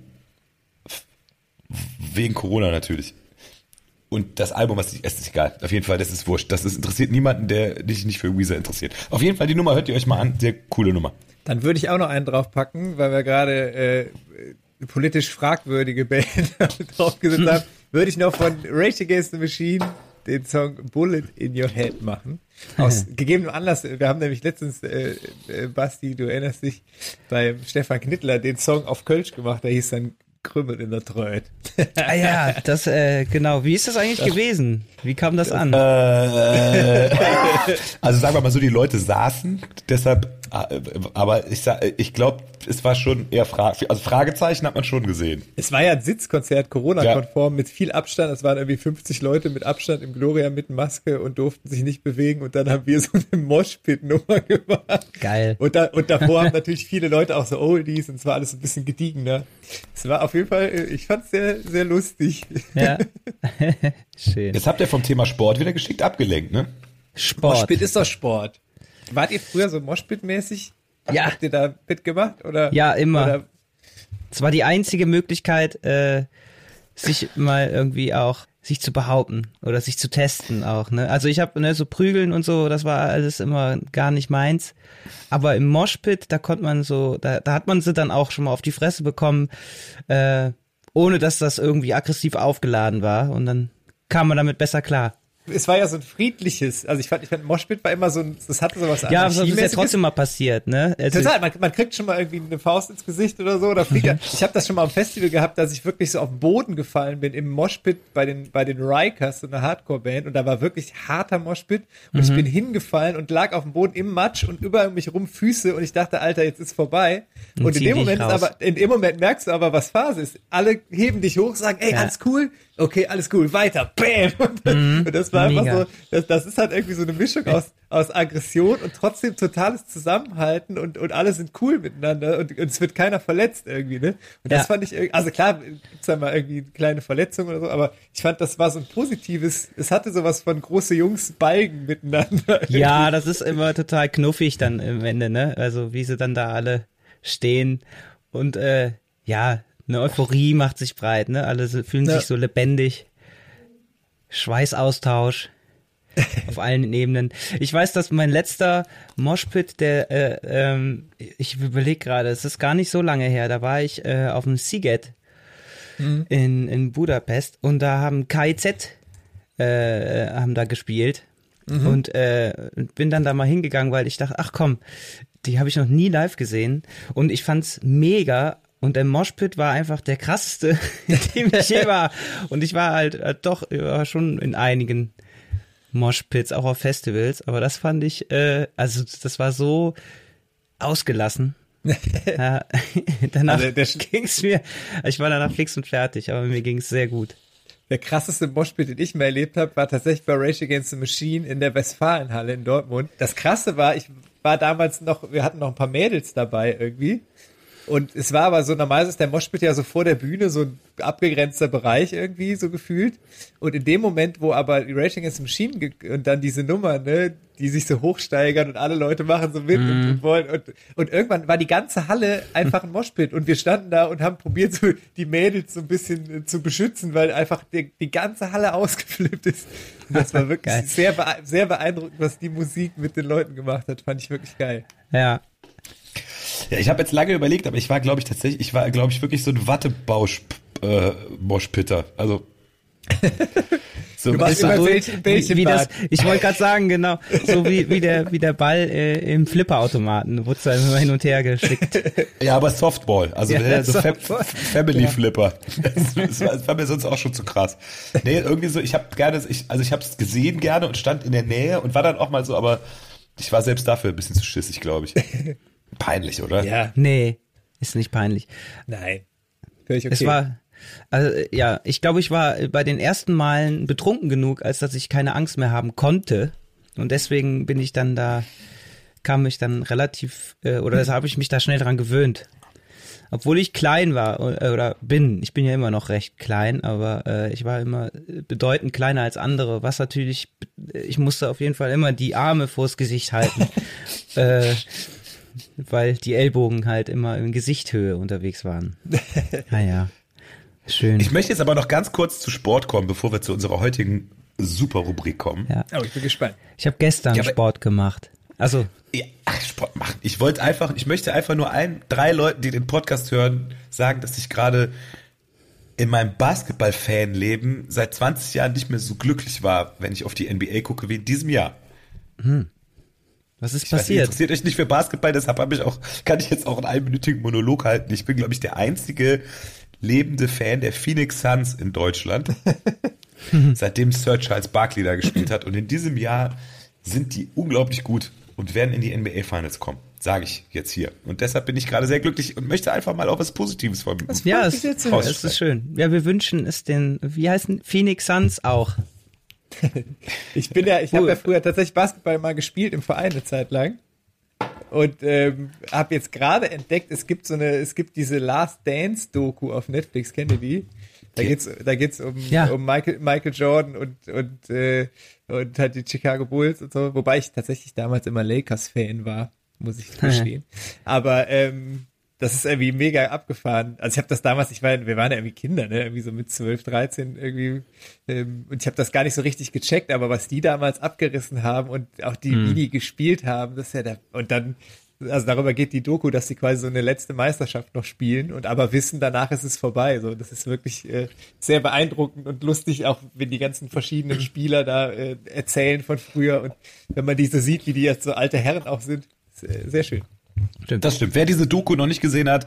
Wegen Corona natürlich. Und das Album, was ich, es ist egal. Auf jeden Fall, das ist wurscht. Das ist, interessiert niemanden, der dich nicht für Weezer interessiert. Auf jeden Fall, die Nummer hört ihr euch mal an. Sehr coole Nummer. Dann würde ich auch noch einen draufpacken, weil wir gerade äh, politisch fragwürdige Band draufgesetzt haben. Würde ich noch von Rage Against the Machine den Song Bullet in Your Head machen. Aus gegebenem Anlass, wir haben nämlich letztens, äh, äh, Basti, du erinnerst dich, bei Stefan Knittler den Song auf Kölsch gemacht, der hieß dann Krümmel in der Tröd. Ah ja, das, äh, genau. Wie ist das eigentlich gewesen? Wie kam das an? Äh, also sagen wir mal so, die Leute saßen, deshalb, aber ich sag, ich glaube, es war schon eher Frage, also Fragezeichen hat man schon gesehen. Es war ja ein Sitzkonzert, Corona-konform, mit viel Abstand. Es waren irgendwie 50 Leute mit Abstand im Gloria mit Maske und durften sich nicht bewegen. Und dann haben wir so eine Moshpit-Nummer gemacht. Geil. Und, da, und davor haben natürlich viele Leute auch so Oldies und es war alles ein bisschen gediegener. Es war auf jeden Fall, äh, ich fand es sehr, sehr lustig. Ja. Schön. Jetzt habt ihr vom Thema Sport wieder geschickt abgelenkt, ne? Sport. Moshpit ist doch Sport. Wart ihr früher so Moshpit-mäßig? Ja. Habt ihr da mitgemacht? Oder, Ja, immer. Es war die einzige Möglichkeit, äh, sich mal irgendwie auch sich zu behaupten oder sich zu testen auch. Ne? Also ich habe ne, so Prügeln und so, das war alles immer gar nicht meins. Aber im Moshpit, da konnte man so, da, da hat man sie dann auch schon mal auf die Fresse bekommen, äh, ohne dass das irgendwie aggressiv aufgeladen war. Und dann kam man damit besser klar. Es war ja so ein friedliches, also ich fand, ich fand Moshpit war immer so ein, das hatte sowas Ja, aber das ist ja trotzdem mal passiert, ne? Also Total, man, man kriegt schon mal irgendwie eine Faust ins Gesicht oder so, oder fliegt. ich habe das schon mal am Festival gehabt, dass ich wirklich so auf den Boden gefallen bin im Moshpit bei den, bei den Rikers, so eine Hardcore-Band, und da war wirklich harter Moshpit, und mhm. ich bin hingefallen und lag auf dem Boden im Matsch und über mich rum Füße, und ich dachte, Alter, jetzt ist vorbei. Und, und in dem Moment ist aber, in dem Moment merkst du aber, was Phase ist. Alle heben dich hoch, sagen, ey, ja. alles cool, okay, alles cool, weiter, bam. Und, mhm. und das war Mega. einfach so, das, das ist halt irgendwie so eine Mischung aus, aus Aggression und trotzdem totales Zusammenhalten und, und alle sind cool miteinander und, und es wird keiner verletzt irgendwie, ne? Und das ja. fand ich, also klar, gibt's da mal irgendwie kleine Verletzungen oder so, aber ich fand, das war so ein positives, es hatte sowas von große Jungs balgen miteinander. Irgendwie. Ja, das ist immer total knuffig dann im Ende, ne? Also wie sie dann da alle stehen und äh, ja, eine Euphorie macht sich breit, ne? Alle fühlen ja. sich so lebendig. Schweißaustausch auf allen Ebenen. Ich weiß, dass mein letzter Moshpit, der, äh, ähm, ich überlege gerade, es ist gar nicht so lange her, da war ich äh, auf dem Seagate mhm. in, in Budapest und da haben KIZ äh, haben da gespielt mhm. und äh, bin dann da mal hingegangen, weil ich dachte, ach komm, die habe ich noch nie live gesehen und ich fand's mega, und der Moshpit war einfach der krasseste, in dem ich je war. Und ich war halt äh, doch war schon in einigen Moshpits, auch auf Festivals. Aber das fand ich, äh, also das war so ausgelassen. ja, danach also ging es mir, ich war danach fix und fertig, aber mir ging es sehr gut. Der krasseste Moshpit, den ich mir erlebt habe, war tatsächlich bei Rage Against the Machine in der Westfalenhalle in Dortmund. Das Krasse war, ich war damals noch, wir hatten noch ein paar Mädels dabei irgendwie. Und es war aber so, normalerweise ist der Moshpit ja so vor der Bühne, so ein abgegrenzter Bereich irgendwie, so gefühlt. Und in dem Moment, wo aber Racing is Machine und dann diese Nummer, ne, die sich so hochsteigern und alle Leute machen so mit mm. und, und, wollen. Und, und irgendwann war die ganze Halle einfach ein Moshpit und wir standen da und haben probiert, so die Mädels so ein bisschen äh, zu beschützen, weil einfach die, die ganze Halle ausgeflippt ist. Und das war wirklich sehr, sehr beeindruckend, was die Musik mit den Leuten gemacht hat. Fand ich wirklich geil. Ja, ja, ich habe jetzt lange überlegt, aber ich war, glaube ich, tatsächlich, ich war, glaube ich, wirklich so ein Wattebausch äh. Also so, du warst immer so, Bällchen, Bällchen wie das, ich wollte gerade sagen, genau, so wie, wie der wie der Ball äh, im Flipperautomaten, wurde es immer hin und her geschickt. Ja, aber Softball, also ja, so Softball. Family ja. Flipper. Das, das, war, das, war, mir sonst auch schon zu krass. Nee, irgendwie so, ich habe gerne, ich, also ich habe es gesehen gerne und stand in der Nähe und war dann auch mal so, aber ich war selbst dafür ein bisschen zu schissig, glaube ich. Peinlich, oder? Ja. Nee, ist nicht peinlich. Nein. Okay. Es war, also, ja, ich glaube, ich war bei den ersten Malen betrunken genug, als dass ich keine Angst mehr haben konnte. Und deswegen bin ich dann da, kam ich dann relativ, äh, oder das habe ich mich da schnell dran gewöhnt. Obwohl ich klein war äh, oder bin, ich bin ja immer noch recht klein, aber äh, ich war immer bedeutend kleiner als andere, was natürlich, ich musste auf jeden Fall immer die Arme vors Gesicht halten. äh, weil die Ellbogen halt immer in Gesichthöhe unterwegs waren. Naja, ah schön. Ich möchte jetzt aber noch ganz kurz zu Sport kommen, bevor wir zu unserer heutigen super Rubrik kommen. Ja. Oh, ich bin gespannt. Ich habe gestern ja, Sport gemacht. Also ja, ach, Sport machen. Ich wollte einfach, ich möchte einfach nur ein, drei Leuten, die den Podcast hören, sagen, dass ich gerade in meinem Basketball-Fan-Leben seit 20 Jahren nicht mehr so glücklich war, wenn ich auf die NBA gucke, wie in diesem Jahr. Hm. Was ist ich passiert? Weiß, interessiert euch nicht für Basketball, deshalb habe ich auch, kann ich jetzt auch einen einminütigen Monolog halten. Ich bin, glaube ich, der einzige lebende Fan der Phoenix Suns in Deutschland, seitdem Sir Charles Barkley da gespielt hat. Und in diesem Jahr sind die unglaublich gut und werden in die NBA Finals kommen. Sage ich jetzt hier. Und deshalb bin ich gerade sehr glücklich und möchte einfach mal auch was Positives von mir. Ja, es, es ist schön. Ja, wir wünschen es den, wie heißen Phoenix Suns auch. ich bin ja, ich cool. habe ja früher tatsächlich Basketball mal gespielt im Verein eine Zeit lang und ähm, habe jetzt gerade entdeckt, es gibt so eine, es gibt diese Last Dance Doku auf Netflix, kennt ihr die? Da geht's, da geht's um, ja. um Michael, Michael Jordan und und äh, und halt die Chicago Bulls und so, wobei ich tatsächlich damals immer Lakers Fan war, muss ich gestehen. Aber ähm, das ist irgendwie mega abgefahren. Also ich habe das damals, ich war, wir waren ja irgendwie Kinder, ne, irgendwie so mit 12, 13 irgendwie, ähm, und ich habe das gar nicht so richtig gecheckt, aber was die damals abgerissen haben und auch die, mhm. wie die gespielt haben, das ist ja da, und dann also darüber geht die Doku, dass sie quasi so eine letzte Meisterschaft noch spielen und aber wissen, danach ist es vorbei. So, das ist wirklich äh, sehr beeindruckend und lustig, auch wenn die ganzen verschiedenen Spieler da äh, erzählen von früher und wenn man diese sieht, wie die jetzt so alte Herren auch sind, sehr schön. Stimmt. Das stimmt. Wer diese Doku noch nicht gesehen hat,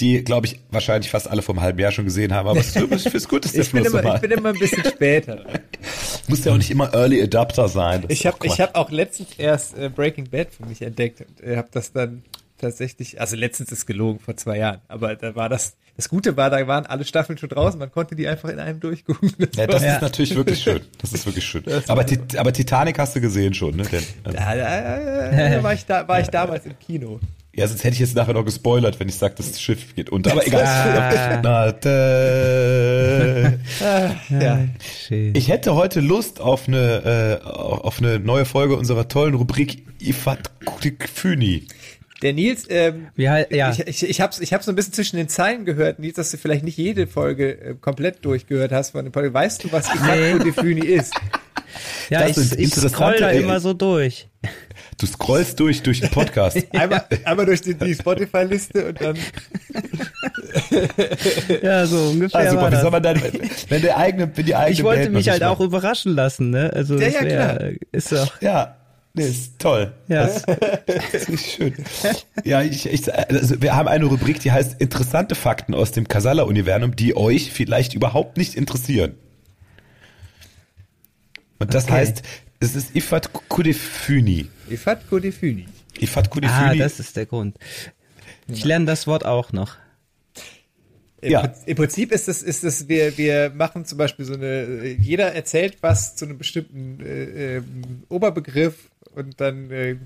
die, glaube ich, wahrscheinlich fast alle vom halben Jahr schon gesehen haben, aber es ist gut, dass der ich, bin immer, ich bin immer ein bisschen später. Muss ja auch nicht immer Early Adapter sein. Das Ich habe hab auch letztens erst äh, Breaking Bad für mich entdeckt und äh, habe das dann tatsächlich, also letztens ist gelogen, vor zwei Jahren, aber da war das, das Gute war, da waren alle Staffeln schon draußen, man konnte die einfach in einem durchgucken. Das ja, das Ja. ist natürlich wirklich schön. Das ist wirklich schön. Aber, Tit- aber Titanic hast du gesehen schon, ne? Denn, ähm, da, da, da, war, ich da, war ich damals im Kino. ja, sonst hätte ich jetzt nachher noch gespoilert, wenn ich sage, das Schiff geht unter. Aber egal. Ah. Na, da. Ja. Ich hätte heute Lust auf eine, äh, auf eine neue Folge unserer tollen Rubrik Ifat Füni. Der Nils, ähm, halt, ja. ich, ich, ich habe ich hab so ein bisschen zwischen den Zeilen gehört, Nils, dass du vielleicht nicht jede Folge äh, komplett durchgehört hast von dem Podcast. Weißt du, was Nee. Defuni ist? ja, das ich, ich scroll da immer so durch. Du scrollst durch, durch den Podcast. Einmal, einmal durch die, die Spotify-Liste und dann Ja, so ungefähr Ah, super. war Wie soll man dann, wenn der eigene, wenn die eigene Ich wollte Band mich halt auch überraschen lassen, ne? Also Ja, das ja, wär, klar. ist doch, Ja, nee, ist toll. ja. Das, das ist schön. Ja, ich, ich, also wir haben eine Rubrik, die heißt interessante Fakten aus dem Casala-Universum, die euch vielleicht überhaupt nicht interessieren. Und das Okay. heißt, es ist Ifat Kudefuni. Ifakko Defuni. Ifat Ah, Kudefuni. das ist der Grund. Ich lerne das Wort auch noch. Im, Ja. Prinzip- Im Prinzip ist es, ist es, wir, wir machen zum Beispiel so eine, jeder erzählt was zu einem bestimmten äh, ähm, Oberbegriff und dann, äh,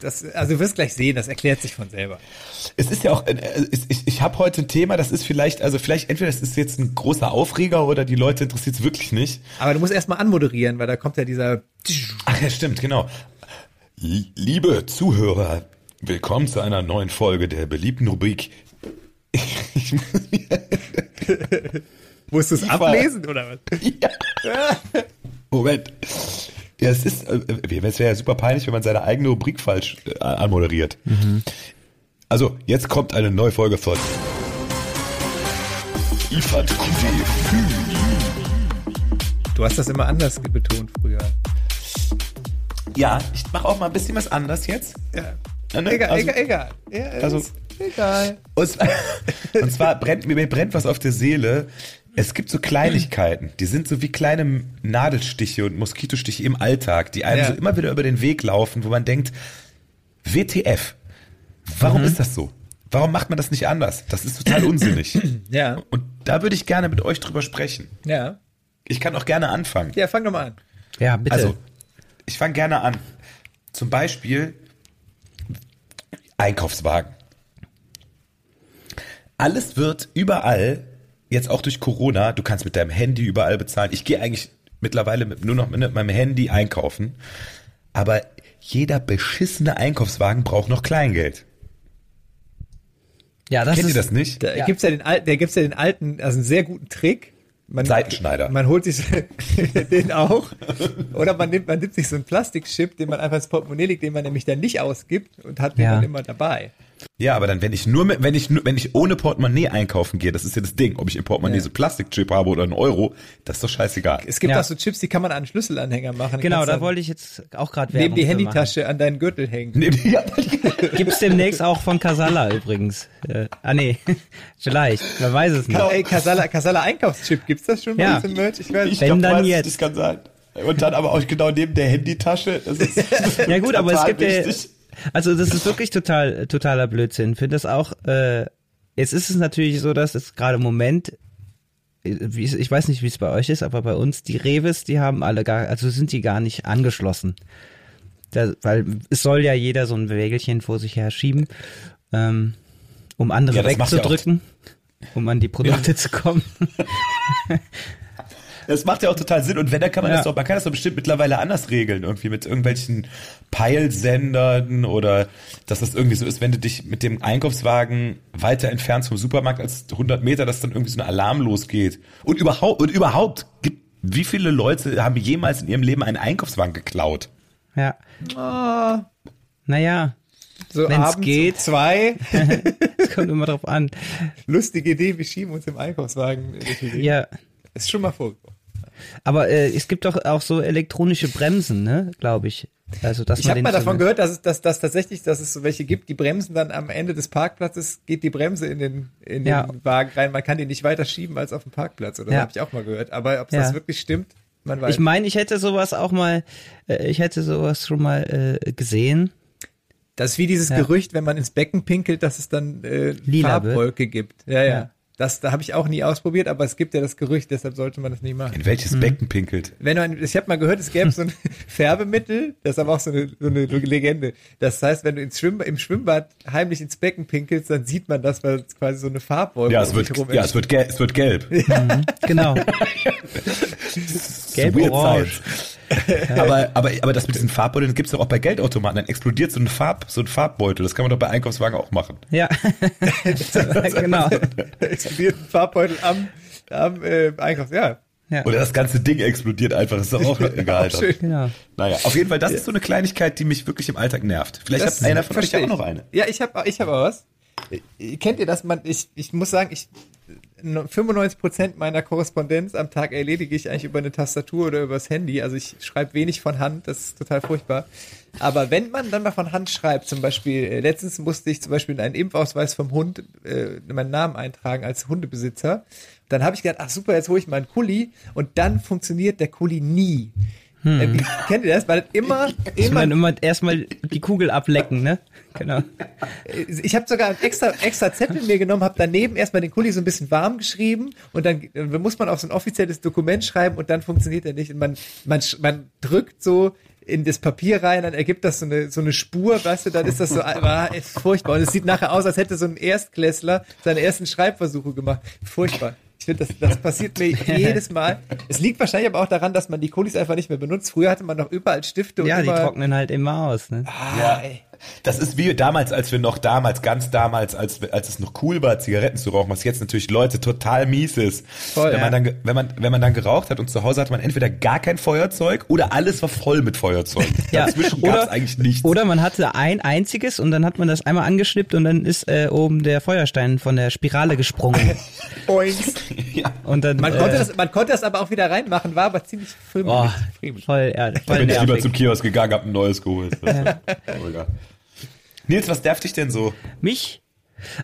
das, also du wirst gleich sehen, das erklärt sich von selber. Es ist ja auch, äh, ich, ich habe heute ein Thema, das ist vielleicht, also vielleicht entweder es ist jetzt ein großer Aufreger oder die Leute interessiert es wirklich nicht. Aber du musst erstmal anmoderieren, weil da kommt ja dieser, Ach ja, stimmt, genau. Liebe Zuhörer, willkommen zu einer neuen Folge der beliebten Rubrik. Ich muss mir- musst du es ablesen oder was? ja. Moment. Ja, es ist, äh, es wäre ja super peinlich, wenn man seine eigene Rubrik falsch äh, anmoderiert. Also, jetzt kommt eine neue Folge von Ifat QD. Du hast das immer anders betont früher. Ja, ich mache auch mal ein bisschen was anders jetzt. Ja. Ja, ne? Egal, Also- egal, egal. Ja, also- egal. Und zwar, und zwar brennt mir brennt was auf der Seele. Es gibt so Kleinigkeiten, die sind so wie kleine Nadelstiche und Moskitostiche im Alltag, die einem Ja. so immer wieder über den Weg laufen, wo man denkt, WTF, warum ist das so? Warum macht man das nicht anders? Das ist total unsinnig. Ja, Und da würde ich gerne mit euch drüber sprechen. ja. Ich kann auch gerne anfangen. Ja, fang doch mal an. Ja, bitte. Also, ich fange gerne an. Zum Beispiel Einkaufswagen. Alles wird überall, jetzt auch durch Corona, du kannst mit deinem Handy überall bezahlen. Ich gehe eigentlich mittlerweile mit, nur noch mit meinem Handy einkaufen. Aber jeder beschissene Einkaufswagen braucht noch Kleingeld. ja, das Kennt ist, ihr das nicht? Da Ja. gibt's ja den alten, da gibt's ja den alten, also einen sehr guten Trick. Man, Seitenschneider. Man holt sich den auch. Oder man nimmt, man nimmt sich so einen Plastikchip, den man einfach ins Portemonnaie legt, den man nämlich dann nicht ausgibt und hat den Ja. dann immer dabei. Ja, aber dann, wenn ich nur mit, wenn ich nur, wenn ich ohne Portemonnaie einkaufen gehe, das ist ja das Ding, ob ich im Portemonnaie Ja. so Plastikchip habe oder einen Euro, das ist doch scheißegal. Es gibt Ja. auch so Chips, die kann man an Schlüsselanhänger machen. genau, da wollte ich jetzt auch gerade Neben Werbung die für Handytasche an deinen Gürtel hängen. Nee, ja, machen. Gibt's demnächst auch von Casalla übrigens. Äh, ah nee, vielleicht, wer weiß es nicht. Ey, Casala, Casala Einkaufschip, gibt's das schon bei Ja. uns im Merch? Ich weiß Ich nicht. Wenn glaub, dann du weißt, jetzt. Das kann sein. Und dann aber auch genau neben der Handytasche. Das ist Ja gut, aber es gibt ja, wichtig. Also das ist wirklich total totaler Blödsinn. Finde das auch. Äh, jetzt ist es natürlich so, dass es gerade im Moment, äh, ich weiß nicht, wie es bei euch ist, aber bei uns die Reves, die haben alle gar, also sind die gar nicht angeschlossen. Da, weil es soll ja jeder so ein Wägelchen vor sich her schieben, ähm, um andere Ja, macht ja wegzudrücken, um an die Produkte zu kommen. Das macht ja auch total Sinn. Und wenn, dann kann man Ja. das doch, man kann das doch bestimmt mittlerweile anders regeln, irgendwie mit irgendwelchen Peilsendern oder dass das irgendwie so ist, wenn du dich mit dem Einkaufswagen weiter entfernst vom Supermarkt als 100 Meter, dass dann irgendwie so ein Alarm losgeht. Und überhaupt, und überhaupt, gibt, wie viele Leute haben jemals in ihrem Leben einen Einkaufswagen geklaut? Ja. Ah, Naja, So Wenn's abends geht. um zwei. Es kommt immer drauf an. Lustige Idee, wir schieben uns im Einkaufswagen. Ja, Ist schon mal vorgekommen. Aber äh, es gibt doch auch so elektronische Bremsen, ne, glaube ich. Also, dass Ich habe mal so- davon gehört, dass es dass, dass tatsächlich, dass es so welche gibt, die bremsen dann am Ende des Parkplatzes, geht die Bremse in den, in den Ja. Wagen rein. Man kann die nicht weiter schieben als auf dem Parkplatz. Oder Ja. habe ich auch mal gehört. Aber ob Ja. das wirklich stimmt, man weiß. Ich meine, ich hätte sowas auch mal, äh, ich hätte sowas schon mal äh, gesehen. das ist wie dieses Ja. Gerücht, wenn man ins Becken pinkelt, dass es dann äh, Lila wird. Farbwolke gibt. Ja, ja. Ja. Das da habe ich auch nie ausprobiert, aber es gibt ja das Gerücht, deshalb sollte man das nicht machen. In welches Mhm. Becken pinkelt? Wenn man, ich habe mal gehört, es gäbe so ein Färbemittel, das ist aber auch so eine, so eine Legende. Das heißt, wenn du ins Schwimm, im Schwimmbad heimlich ins Becken pinkelst, dann sieht man das, weil es quasi so eine Farbwolke Ja, es wird, ja, es wird, gelb, es wird gelb. Genau. Gelb, Weird orange. Aber, aber, aber das mit diesen Farbbeuteln gibt's doch auch bei Geldautomaten. Dann explodiert so ein, Farb, so ein Farbbeutel. Das kann man doch bei Einkaufswagen auch machen. Ja. genau. explodiert ein Farbbeutel am, am äh, Einkaufs. Ja, Ja. Oder das ganze Ding explodiert einfach. Das ist doch auch egal. auch schön. Genau. Naja, auf jeden Fall, das ist so eine Kleinigkeit, die mich wirklich im Alltag nervt. Vielleicht Das hat einer von euch ja auch noch eine. Ja, ich habe ich hab auch was. Äh, Kennt ihr das? Man, ich, ich muss sagen, ich 95% meiner Korrespondenz am Tag erledige ich eigentlich über eine Tastatur oder übers Handy. Also ich schreibe wenig von Hand, das ist total furchtbar. Aber wenn man dann mal von Hand schreibt, zum Beispiel, äh, letztens musste ich zum Beispiel in einen Impfausweis vom Hund äh, meinen Namen eintragen als Hundebesitzer. Dann habe ich gedacht, ach super, jetzt hole ich mal einen Kuli und dann funktioniert der Kuli nie. Äh, wie, kennt ihr das? Weil immer, Ich immer immer erstmal die Kugel ablecken, ne? Genau. ich habe sogar einen extra, extra Zettel mir genommen, habe daneben erstmal den Kuli so ein bisschen warm geschrieben und dann äh, muss man auch so ein offizielles Dokument schreiben und dann funktioniert er nicht. Und man, man, man drückt so in das Papier rein, dann ergibt das so eine, so eine Spur, weißt du, dann ist das so, ah, furchtbar. Und es sieht nachher aus, als hätte so ein Erstklässler seine ersten Schreibversuche gemacht. Furchtbar. Ich finde, das, das passiert mir jedes Mal. Es liegt wahrscheinlich aber auch daran, dass man die Kulis einfach nicht mehr benutzt. Früher hatte man noch überall Stifte und Ja, die immer, trocknen halt immer aus, ne? Ah, ey. Das ist wie damals, als wir noch damals, ganz damals, als, als es noch cool war, Zigaretten zu rauchen, was jetzt natürlich Leute total mies ist. Voll, wenn, ja. man dann, wenn, man, wenn man dann geraucht hat und zu Hause hatte man entweder gar kein Feuerzeug oder alles war voll mit Feuerzeug. Ja, Dazwischen gab es eigentlich nichts. Oder man hatte ein einziges und dann hat man das einmal angeschnippt und dann ist äh, oben der Feuerstein von der Spirale gesprungen. Ja. Und dann, Man äh, konnte, das, man konnte das aber auch wieder reinmachen, war aber ziemlich friemelig. Oh, voll, ja, Da voll bin ich lieber zum Kiosk gegangen, hab ein neues geholt. Oh, egal. Nils, was nervt dich denn so? Mich?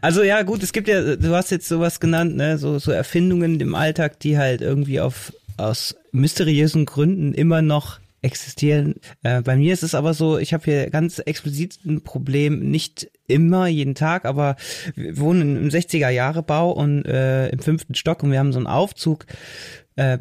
Also ja, gut, es gibt ja, du hast jetzt sowas genannt, ne, so, so Erfindungen im Alltag, die halt irgendwie auf, aus mysteriösen Gründen immer noch existieren. Äh, bei mir ist es aber so, ich habe hier ganz explizit ein Problem, nicht immer, jeden Tag, aber wir wohnen im 60er-Jahre-Bau und äh, im fünften Stock und wir haben so einen Aufzug, äh,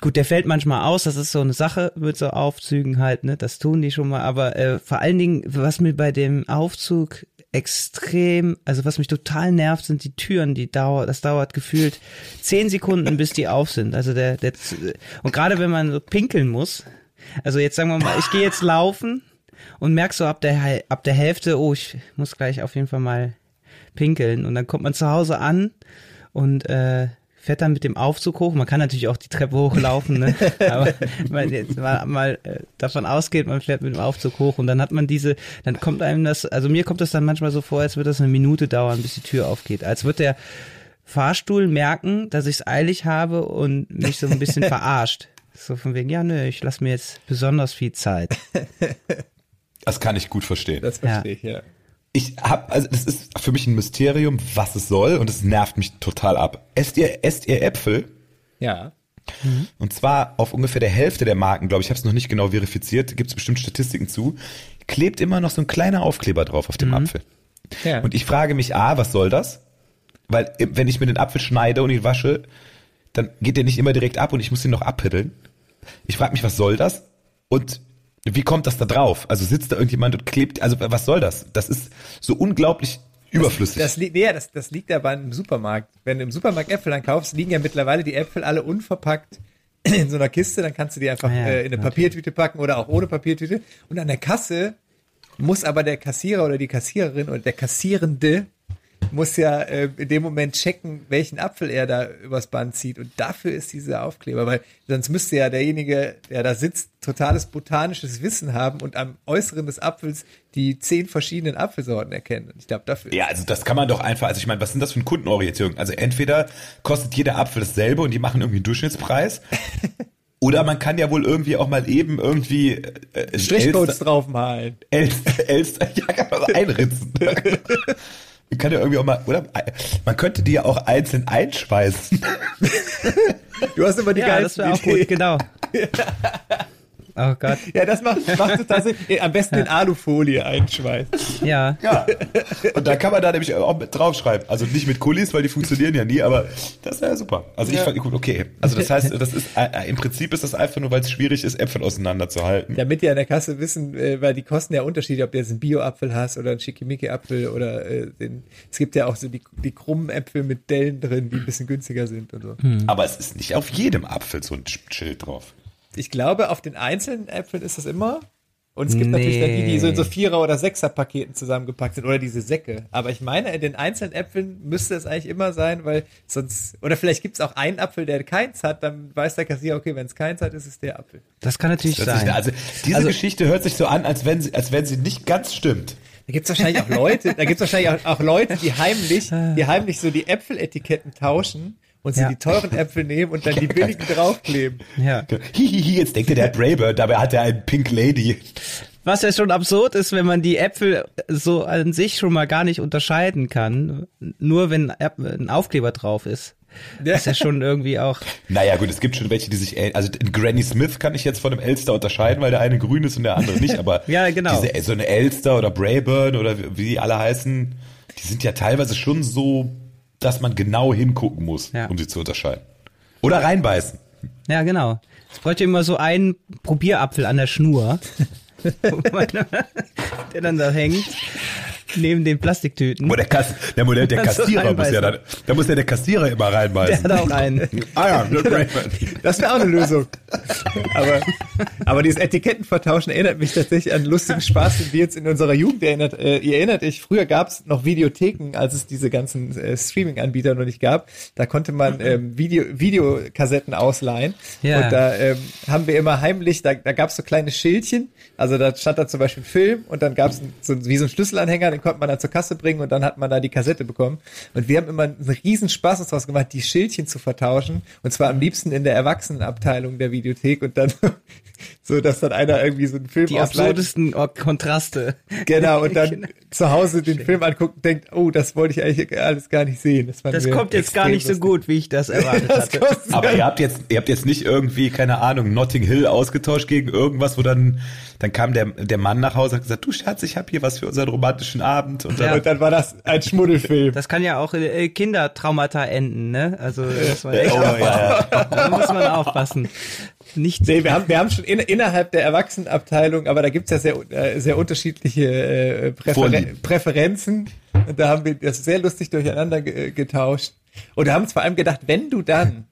Gut, der fällt manchmal aus, das ist so eine Sache mit so Aufzügen halt, ne? Das tun die schon mal, aber äh, vor allen Dingen, was mir bei dem Aufzug extrem, also was mich total nervt, sind die Türen, die dauert, das dauert gefühlt zehn Sekunden, bis die auf sind. Also der, der und gerade wenn man so pinkeln muss, also jetzt sagen wir mal, ich gehe jetzt laufen und merk so ab der ab der Hälfte, oh, ich muss gleich auf jeden Fall mal pinkeln und dann kommt man zu Hause an und äh, fährt dann mit dem Aufzug hoch. Man kann natürlich auch die Treppe hochlaufen, ne? aber wenn man jetzt mal, mal äh, davon ausgeht, man fährt mit dem Aufzug hoch und dann hat man diese, dann kommt einem das, also mir kommt das dann manchmal so vor, als würde das eine Minute dauern, bis die Tür aufgeht. Als wird der Fahrstuhl merken, dass ich es eilig habe und mich so ein bisschen verarscht. So von wegen, ja, nö, ich lass mir jetzt besonders viel Zeit. Das kann ich gut verstehen. Das verstehe ich, ja. Ich hab, also das ist für mich ein Mysterium, was es soll und es nervt mich total ab. Esst ihr, esst ihr Äpfel? Ja. Und zwar auf ungefähr der Hälfte der Marken, glaube ich, ich habe es noch nicht genau verifiziert, gibt es bestimmt Statistiken zu, klebt immer noch so ein kleiner Aufkleber drauf auf dem Apfel. ja. Und ich frage mich, A, was soll das? Weil wenn ich mir den Apfel schneide und ihn wasche, dann geht der nicht immer direkt ab und ich muss ihn noch abhiddeln. Ich frage mich, was soll das? Und wie kommt das da drauf? Also sitzt da irgendjemand und klebt, also was soll das? Das ist so unglaublich überflüssig. Das, liegt, nee, das, das liegt aber im Supermarkt. Wenn du im Supermarkt Äpfel dann kaufst, liegen ja mittlerweile die Äpfel alle unverpackt in so einer Kiste, dann kannst du die einfach Ah ja, äh, in eine natürlich. Papiertüte packen oder auch ohne Papiertüte. Und an der Kasse muss aber der Kassierer oder die Kassiererin oder der Kassierende muss ja äh, in dem Moment checken, welchen Apfel er da übers Band zieht. Und dafür ist dieser Aufkleber, weil sonst müsste ja derjenige, der da sitzt, totales botanisches Wissen haben und am Äußeren des Apfels die zehn verschiedenen Apfelsorten erkennen. Und ich glaube, dafür. Ja, also das kann man doch einfach, also ich meine, was sind das für eine Kundenorientierung? Also entweder kostet jeder Apfel dasselbe und die machen irgendwie einen Durchschnittspreis. Oder man kann ja wohl irgendwie auch mal eben irgendwie äh, Strichcodes Elster- draufmalen. Elster, Elster, ja, kann man einritzen. Man kann ja irgendwie auch mal, oder? Man könnte die ja auch einzeln einschweißen. Du hast immer die Ja, das geilsten wäre auch Ideen. gut, genau. Oh Gott. Ja, das macht, macht total Sinn. Am besten in Alufolie einschweißen. Ja. Ja. Und da kann man da nämlich auch mit draufschreiben. Also nicht mit Kulis, weil die funktionieren ja nie, aber das wäre super. Also ich Ja. fand gut, okay. Also das heißt, das ist äh, im Prinzip ist das einfach nur, weil es schwierig ist, Äpfel auseinanderzuhalten. Damit die an der Kasse wissen, äh, weil die kosten ja unterschiedlich, ob du jetzt einen Bio-Apfel hast oder einen Schickimicki-Apfel oder äh, den, es gibt ja auch so die, die krummen Äpfel mit Dellen drin, die ein bisschen günstiger sind und so. Aber es ist nicht auf jedem Apfel so ein Schild drauf. Ich glaube, auf den einzelnen Äpfeln ist das immer. Und es gibt natürlich dann die, die so in so Nee. Vierer- oder Sechser-Paketen zusammengepackt sind oder diese Säcke. Aber ich meine, in den einzelnen Äpfeln müsste es eigentlich immer sein, weil sonst, oder vielleicht gibt es auch einen Apfel, der keins hat, dann weiß der Kassierer, okay, wenn es keins hat, ist es der Apfel. Das kann natürlich Das sein. ist, also diese Also- Geschichte hört sich so an, als wenn sie, als wenn sie nicht ganz stimmt. Da gibt's wahrscheinlich auch Leute, da gibt's wahrscheinlich auch, auch Leute, die heimlich, die heimlich so die Äpfeletiketten tauschen und sie Ja. die teuren Äpfel nehmen und dann die billigen draufkleben. ja. Hihihi, jetzt denkt ihr, der hat Braybird, dabei hat er einen Pink Lady. Was ja schon absurd ist, wenn man die Äpfel so an sich schon mal gar nicht unterscheiden kann, nur wenn ein Aufkleber drauf ist. Das ist ja schon irgendwie auch. Naja, gut, es gibt schon welche, die sich, also in Granny Smith kann ich jetzt von einem Elster unterscheiden, weil der eine grün ist und der andere nicht, aber Ja, genau. diese, so eine Elster oder Brayburn oder wie wie die alle heißen, die sind ja teilweise schon so, dass man genau hingucken muss, Ja. um sie zu unterscheiden. Oder reinbeißen. Ja, genau. Es bräuchte immer so einen Probierapfel an der Schnur, der dann da hängt, neben den Plastiktüten. Wo der, Kass, der, Modell, der Kassierer muss ja dann, da muss ja der Kassierer immer Der reinbeißen. hat auch einen. ah ja, der. Das wäre auch eine Lösung. Aber, aber dieses Etikettenvertauschen erinnert mich tatsächlich an lustigen Spaß, den wir jetzt in unserer Jugend erinnert. Äh, ihr erinnert euch, früher gab es noch Videotheken, als es diese ganzen äh, Streaming-Anbieter noch nicht gab. Da konnte man ähm, Video, Videokassetten ausleihen. Ja. Und da ähm, haben wir immer heimlich, da, da gab es so kleine Schildchen. Also da stand da zum Beispiel ein Film und dann gab es so, wie so einen Schlüsselanhänger, den konnte man dann zur Kasse bringen und dann hat man da die Kassette bekommen. Und wir haben immer einen riesen Spaß uns draus gemacht, die Schildchen zu vertauschen. Und zwar am liebsten in der Erwachsenenabteilung der Videothek und dann so, dass dann einer irgendwie so einen Film Die ausleiht. absurdesten Kontraste. Genau, und dann zu Hause den Film anguckt und denkt, oh, das wollte ich eigentlich alles gar nicht sehen. Das, Das kommt jetzt gar nicht so gut, wie ich das erwartet Das hatte. Aber ihr habt jetzt, ihr habt jetzt nicht irgendwie, keine Ahnung, Notting Hill ausgetauscht gegen irgendwas, wo dann, dann kam der, der Mann nach Hause und hat gesagt, du Schatz, ich habe hier was für unseren romantischen Abend. Und dann, Ja. Und dann war das ein Schmuddelfilm. Das kann ja auch äh, Kindertraumata enden, ne? Also das war echt oh, ja, ja. da muss man aufpassen. Nicht Nee, wir haben, wir haben schon in, innerhalb der Erwachsenenabteilung, aber da gibt's ja sehr, äh, sehr unterschiedliche äh, Präferen. Präferenzen. Und da haben wir das sehr lustig durcheinander ge getauscht. Und da haben uns vor allem gedacht, wenn du dann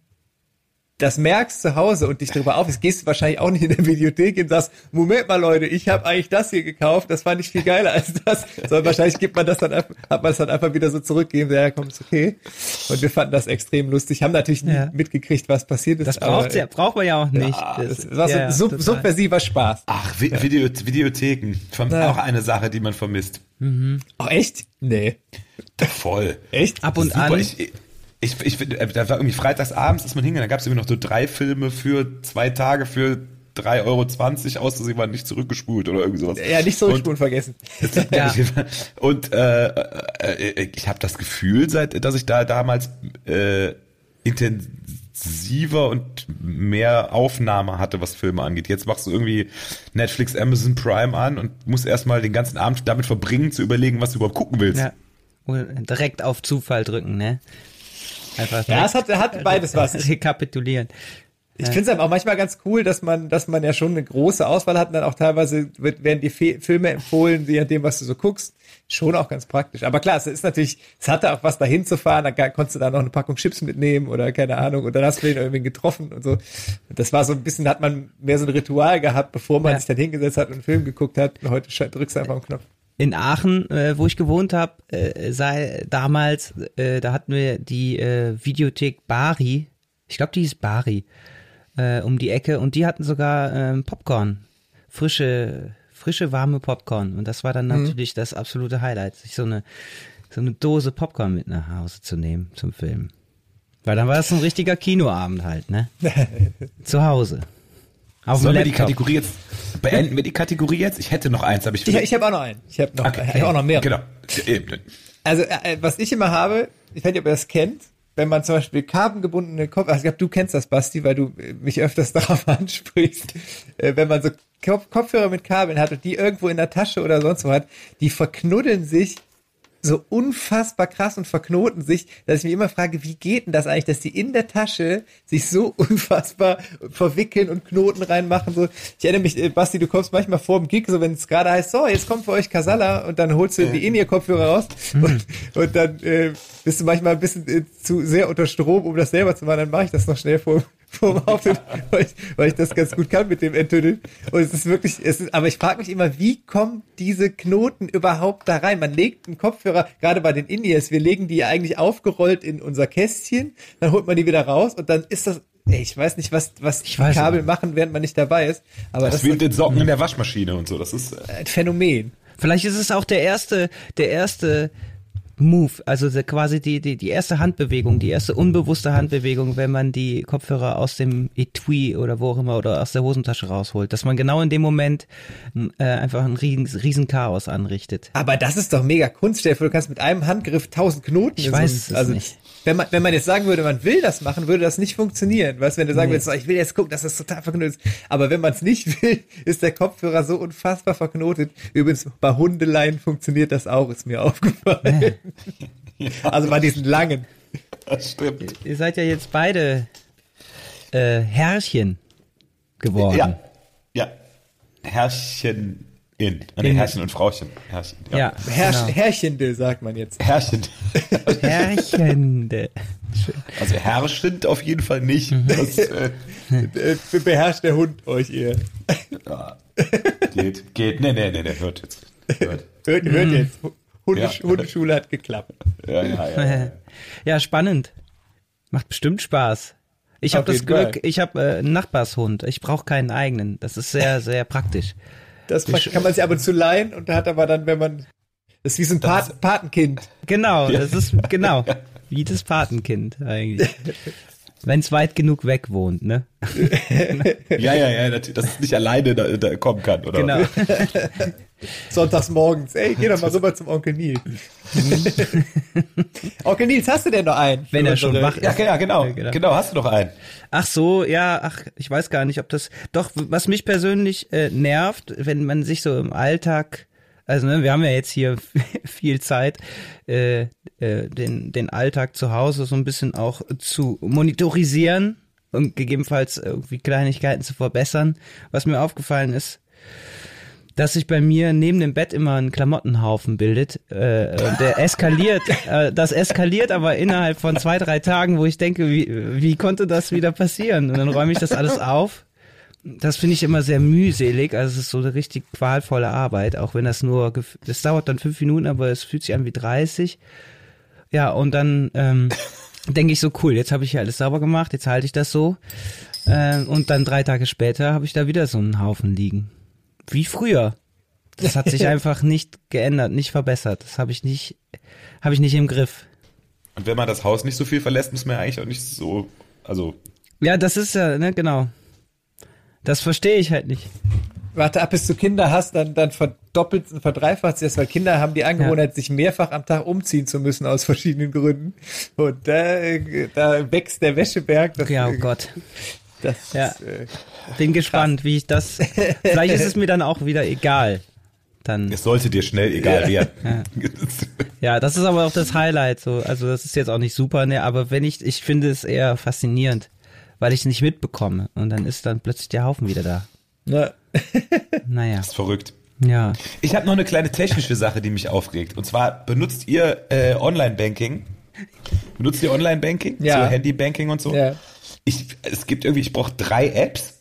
das merkst zu Hause und dich darüber aufregst, gehst du wahrscheinlich auch nicht in der Videothek und sagst, Moment mal Leute, ich habe eigentlich das hier gekauft, das fand ich viel geiler als das. Sondern wahrscheinlich gibt man das dann einfach, hat man es dann einfach wieder so zurückgeben, ja komm, ist okay. Und wir fanden das extrem lustig, haben natürlich nie Ja. mitgekriegt, was passiert ist. das aber, braucht ja, braucht man ja auch nicht. ja, das war so ja, sub subversiver Spaß. Ach, Vi Video, Videotheken. Auch eine Sache, die man vermisst. Ach echt? Nee. Voll. Echt? Ab und Super. an. Ich, ich, ich, äh, da war irgendwie freitags abends, ist man hingegangen, da gab es irgendwie noch so drei Filme für zwei Tage für 3,20 Euro aus, dass sie waren nicht zurückgespult oder irgendwie sowas. Ja, nicht zurückspulen vergessen. Ja. Und äh, äh, ich habe das Gefühl, seit dass ich da damals äh, intensiver und mehr Aufnahme hatte, was Filme angeht. Jetzt machst du irgendwie Netflix, Amazon Prime an und musst erstmal den ganzen Abend damit verbringen, zu überlegen, was du überhaupt gucken willst. Ja. Direkt auf Zufall drücken, ne? Einfach Ja, es hat, hat beides was. rekapitulieren. Ich finde es auch manchmal ganz cool, dass man, dass man ja schon eine große Auswahl hat und dann auch teilweise wird, werden die Fe Filme empfohlen, je nachdem, was du so guckst. Schon auch ganz praktisch. Aber klar, es ist natürlich, es hatte auch was dahin zu fahren, da ga- konntest du da noch eine Packung Chips mitnehmen oder keine Ahnung und dann hast du den irgendwie getroffen und so. Das war so ein bisschen, hat man mehr so ein Ritual gehabt, bevor man Ja. sich dann hingesetzt hat und einen Film geguckt hat. Und heute drückst du einfach den Knopf. In Aachen, äh, wo ich gewohnt habe, äh, sei damals, äh, da hatten wir die äh, Videothek Bari. Ich glaube, die hieß Bari äh, um die Ecke und die hatten sogar ähm, Popcorn, frische, frische warme Popcorn und das war dann natürlich das absolute Highlight, sich so eine so eine Dose Popcorn mit nach Hause zu nehmen zum Film. Weil dann war das so ein richtiger Kinoabend halt, ne? Zu Hause. Auf Sollen wir die. Kategorie jetzt, beenden wir die Kategorie jetzt? Ich hätte noch eins, aber ich Ich, ich habe auch noch einen. Ich habe noch, Okay. ich hab auch noch mehr. Genau. Also, äh, was ich immer habe, ich weiß nicht, ob ihr das kennt, wenn man zum Beispiel kabelgebundene Kopf, also ich glaube, du kennst das, Basti, weil du äh, mich öfters darauf ansprichst, äh, wenn man so Kopf Kopfhörer mit Kabeln hat und die irgendwo in der Tasche oder sonst wo hat, die verknuddeln sich so unfassbar krass und verknoten sich, dass ich mich immer frage, wie geht denn das eigentlich, dass die in der Tasche sich so unfassbar verwickeln und Knoten reinmachen. So, ich erinnere mich, äh, Basti, du kommst manchmal vor dem Gig, so wenn es gerade heißt, so, jetzt kommt für euch Kasala und dann holst du die In-Ear-Kopfhörer raus und, und dann äh, bist du manchmal ein bisschen äh, zu sehr unter Strom, um das selber zu machen. Dann mache ich das noch schnell vor, vor dem Auftritt, weil ich, weil ich das ganz gut kann mit dem Enttüdeln. Und es ist wirklich, es ist, aber ich frage mich immer, wie kommen diese Knoten überhaupt da rein? Man legt einen Kopfhörer, gerade bei den In-Ears, wir legen die eigentlich aufgerollt in unser Kästchen, dann holt man die wieder raus und dann ist das, ey, ich weiß nicht, was, was die weiß Kabel aber. machen, während man nicht dabei ist, aber Das das, ist wie den Socken in der Waschmaschine und so. Das ist. Äh, ein Phänomen. Vielleicht ist es auch der erste, der erste Move, also quasi die, die, die erste Handbewegung, die erste unbewusste Handbewegung, wenn man die Kopfhörer aus dem Etui oder wo auch immer oder aus der Hosentasche rausholt, dass man genau in dem Moment äh, einfach ein riesen, riesen Chaos anrichtet. Aber das ist doch mega Kunst, vor, du kannst mit einem Handgriff tausend Knoten. Ich weiß so es also, nicht. Wenn man, wenn man jetzt sagen würde, man will das machen, würde das nicht funktionieren. Weißt, du, wenn du sagen Nee. würdest, so, ich will jetzt gucken, dass das total verknotet ist. Aber wenn man es nicht will, ist der Kopfhörer so unfassbar verknotet. Übrigens, bei Hundeleien funktioniert das auch, ist mir aufgefallen. Also bei diesen langen. das stimmt. Ihr seid ja jetzt beide äh, Herrchen geworden. Ja. Ja. Herrchen in. Nee, In- Herrchen und Frauchen. Herrchen. Ja, Herrsch, genau. Herrchende, sagt man jetzt. Herrchen. Herrchende. Also herrschend auf jeden Fall nicht. Das äh, Äh, beherrscht der Hund euch eher. ja, geht, geht. Nee, nee, nee, nee, hört jetzt. Hört. Hört, hört jetzt. Hundesch Ja. Hundeschule hat geklappt. Ja, ja, ja. ja. Ja, spannend. Macht bestimmt Spaß. Ich habe das Glück, Fall. ich habe äh, einen Nachbarshund. Ich brauche keinen eigenen. Das ist sehr, sehr praktisch. Das kann man sich ab und zu leihen und hat aber dann, wenn man, das ist wie so ein Pat Patenkind. Genau, das ist genau wie das Patenkind eigentlich. Wenn es weit genug weg wohnt, ne? Ja, ja, ja, dass dass es nicht alleine da, da kommen kann, oder? Genau. Sonntags morgens. Ey, geh doch mal rüber zum Onkel Nils. Onkel Nils, hast du denn noch einen? Wenn er schon unsere- wach Ja, ist. genau, genau, Ja, genau. genau, hast du noch einen. Ach so, ja, ach, ich weiß gar nicht, ob das. Doch, was mich persönlich äh, nervt, wenn man sich so im Alltag, also ne, wir haben ja jetzt hier viel Zeit, äh, äh, den, den Alltag zu Hause so ein bisschen auch zu monitorisieren und gegebenenfalls irgendwie Kleinigkeiten zu verbessern. Was mir aufgefallen ist, dass sich bei mir neben dem Bett immer ein Klamottenhaufen bildet. Äh, der eskaliert, äh, das eskaliert aber innerhalb von zwei, drei Tagen, wo ich denke, wie, wie konnte das wieder passieren? Und dann räume ich das alles auf. Das finde ich immer sehr mühselig. Also es ist so eine richtig qualvolle Arbeit, auch wenn das nur, das dauert dann fünf Minuten, aber es fühlt sich an wie 30. Ja, und dann ähm, denke ich so, cool, jetzt habe ich hier alles sauber gemacht, jetzt halte ich das so. Äh, und dann drei Tage später habe ich da wieder so einen Haufen liegen. Wie früher. Das hat sich einfach nicht geändert, nicht verbessert. Das habe ich nicht, habe ich nicht im Griff. Und wenn man das Haus nicht so viel verlässt, muss man ja eigentlich auch nicht so, also, Ja, das ist ja, ne, genau. Das verstehe ich halt nicht. Warte ab, bis du Kinder hast, dann, dann verdoppelt und verdreifacht sich das, weil Kinder haben die Angewohnheit, sich mehrfach am Tag umziehen zu müssen aus verschiedenen Gründen. Und da, da wächst der Wäscheberg. Das, Ja, oh Gott. Das Ja. ist, äh, Bin gespannt, wie ich das. Vielleicht ist es mir dann auch wieder egal. Dann. es sollte dir schnell egal werden. Ja, das ist aber auch das Highlight. So, also das ist jetzt auch nicht super, ne? Aber wenn ich, ich finde es eher faszinierend, weil ich es nicht mitbekomme und dann ist dann plötzlich der Haufen wieder da. ne, Naja, Das ist verrückt. ja. Ich habe noch eine kleine technische Sache, die mich aufregt. Und zwar benutzt ihr äh, Online-Banking? Benutzt ihr Online-Banking? Ja. So Handy-Banking und so? ja. Ich, es gibt irgendwie, ich brauche drei Apps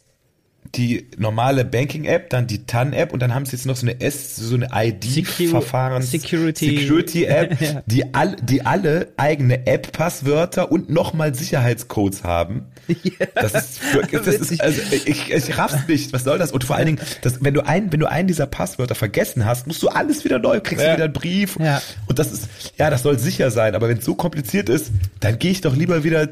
die normale Banking-App, dann die TAN-App und dann haben sie jetzt noch so eine S, so eine ID-Verfahren, Security. Security-App, Ja. die, all, die alle eigene App-Passwörter und nochmal Sicherheitscodes haben. Das ist, das ist also ich, ich raff's nicht. Was soll das? Und vor allen Dingen, das, wenn du ein, wenn du einen dieser Passwörter vergessen hast, musst du alles wieder neu, kriegst Ja. wieder einen Brief. Ja. Und das ist, ja, das soll sicher sein. Aber wenn es so kompliziert ist, dann gehe ich doch lieber wieder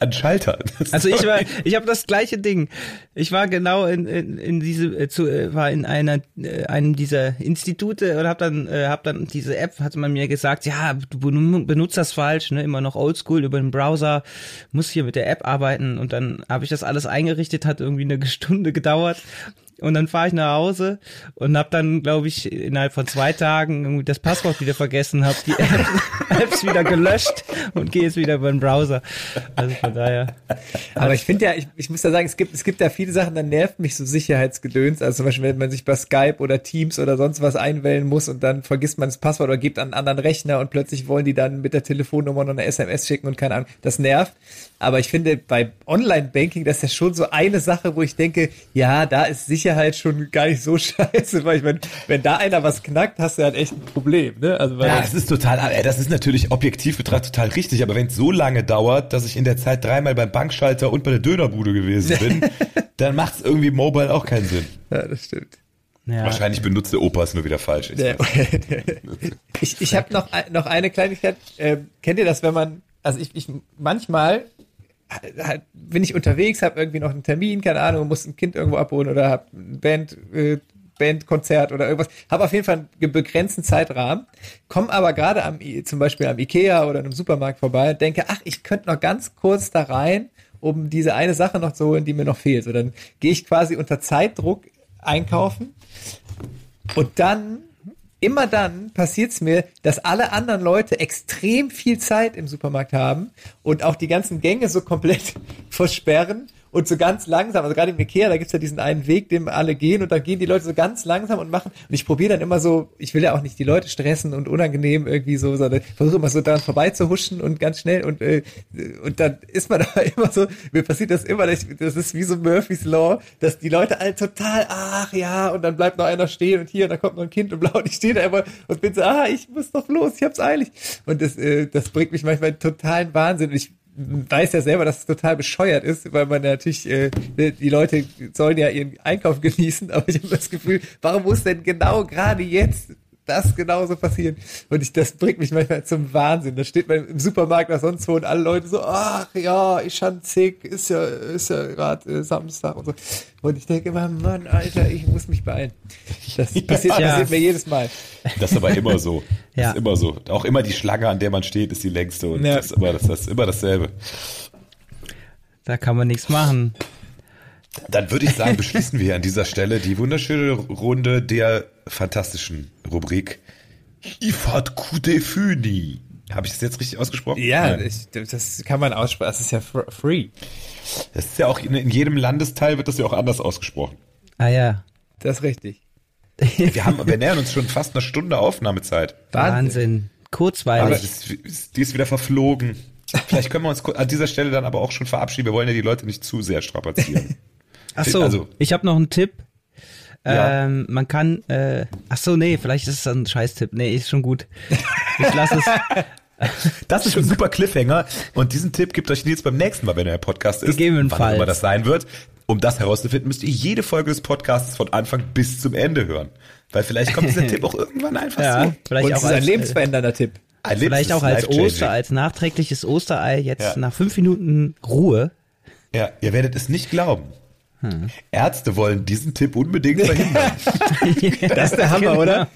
an Schalter. Das Also ich war, ich habe das gleiche Ding. Ich war genau in, in, in diese, äh, zu, äh, war in einer, äh, einem dieser Institute und habe dann, äh, hab dann diese App, hatte man mir gesagt, ja, du benu- benutzt das falsch, ne, immer noch Oldschool über den Browser, muss hier mit der App arbeiten und dann habe ich das alles eingerichtet, hat irgendwie eine Stunde gedauert. Und dann fahre ich nach Hause und habe dann, glaube ich, innerhalb von zwei Tagen irgendwie das Passwort wieder vergessen, habe die Apps, Apps wieder gelöscht und gehe jetzt wieder über den Browser. Also von daher. Aber ich finde ja, ich, ich muss ja sagen, es gibt, es gibt ja viele Sachen, da nervt mich so Sicherheitsgedöns. Also zum Beispiel, wenn man sich bei Skype oder Teams oder sonst was einwählen muss und dann vergisst man das Passwort oder gibt an einen anderen Rechner und plötzlich wollen die dann mit der Telefonnummer noch eine SMS schicken und keine Ahnung. Das nervt. Aber ich finde, bei Online-Banking, das ist ja schon so eine Sache, wo ich denke, ja, da ist Sicherheit schon gar nicht so scheiße, weil ich meine, wenn da einer was knackt, hast du halt echt ein Problem, ne? Also, weil Ja, das ist total, äh, das ist natürlich objektiv betrachtet total richtig, aber wenn es so lange dauert, dass ich in der Zeit dreimal beim Bankschalter und bei der Dönerbude gewesen bin, dann macht es irgendwie mobile auch keinen Sinn. ja, das stimmt. Ja. Wahrscheinlich benutzt der Opa es nur wieder falsch. Der- ich ich habe noch, noch eine Kleinigkeit. Ähm, kennt ihr das, wenn man, also ich, ich manchmal halt, bin ich unterwegs, habe irgendwie noch einen Termin, keine Ahnung, muss ein Kind irgendwo abholen oder habe ein Band, äh, Bandkonzert oder irgendwas, habe auf jeden Fall einen begrenzten Zeitrahmen, komme aber gerade am zum Beispiel am Ikea oder einem Supermarkt vorbei, denke, ach, ich könnte noch ganz kurz da rein, um diese eine Sache noch zu holen, die mir noch fehlt. So, dann gehe ich quasi unter Zeitdruck einkaufen und dann, immer dann passiert es mir, dass alle anderen Leute extrem viel Zeit im Supermarkt haben und auch die ganzen Gänge so komplett versperren und so ganz langsam, also gerade im Ikea, da gibt's ja diesen einen Weg, den alle gehen und dann gehen die Leute so ganz langsam und machen und ich probiere dann immer so, ich will ja auch nicht die Leute stressen und unangenehm irgendwie so, sondern versuche immer so daran vorbeizuhuschen und ganz schnell und äh, und dann ist man da immer so, mir passiert das immer, das ist wie so Murphy's Law, dass die Leute alle total, ach ja, und dann bleibt noch einer stehen und hier, und dann kommt noch ein Kind und blau und ich stehe da immer und bin so, ah, ich muss doch los, ich hab's eilig. Und das, äh, das bringt mich manchmal in totalen Wahnsinn. Und ich weiß ja selber, dass es total bescheuert ist, weil man natürlich, äh, die Leute sollen ja ihren Einkauf genießen, aber ich habe das Gefühl, warum muss denn genau gerade jetzt das genauso passieren? Und ich, das bringt mich manchmal zum Wahnsinn. Da steht man im Supermarkt oder sonst wo und alle Leute so, ach ja, ich schon zick, ist ja, ist ja gerade äh, Samstag und so. Und ich denke immer, Mann, Alter, ich muss mich beeilen. Das passiert, Ja. passiert mir jedes Mal. Das ist aber immer so. Das Ja. ist immer so. Auch immer die Schlange, an der man steht, ist die längste und Ja. das, ist immer, das, das ist immer dasselbe. Da kann man nichts machen. Dann würde ich sagen, beschließen wir an dieser Stelle die wunderschöne Runde der fantastischen Rubrik Ifat Kudefuni. Habe ich das jetzt richtig ausgesprochen? Ja, ich, das kann man aussprechen. Das ist ja fr- free. Das ist ja auch in, in jedem Landesteil wird das ja auch anders ausgesprochen. Ah ja. Das ist richtig. Wir haben, wir nähern uns schon fast eine Stunde Aufnahmezeit. Wahnsinn. Aber Kurzweilig. das ist, die ist wieder verflogen. Vielleicht können wir uns an dieser Stelle dann aber auch schon verabschieden. Wir wollen ja die Leute nicht zu sehr strapazieren. Ach so, also- ich habe noch einen Tipp. Ja. Ähm, man kann, äh, ach so, nee, vielleicht ist es ein Scheißtipp. Nee, ist schon gut. Ich lasse es. Das ist schon ein super Cliffhanger. Und diesen Tipp gibt euch Nils beim nächsten Mal, wenn er Podcast ist. Gegebenenfalls. Wann immer das sein wird. Um das herauszufinden, müsst ihr jede Folge des Podcasts von Anfang bis zum Ende hören. Weil vielleicht kommt dieser Tipp auch irgendwann einfach Ja, so. vielleicht Und es auch ist ein als, lebensverändernder Tipp. Ein vielleicht auch als. Oster, als nachträgliches Osterei jetzt Ja. nach fünf Minuten Ruhe. Ja, ihr werdet es nicht glauben. Hm. Ärzte wollen diesen Tipp unbedingt verhindern. Das ist der Hammer, oder?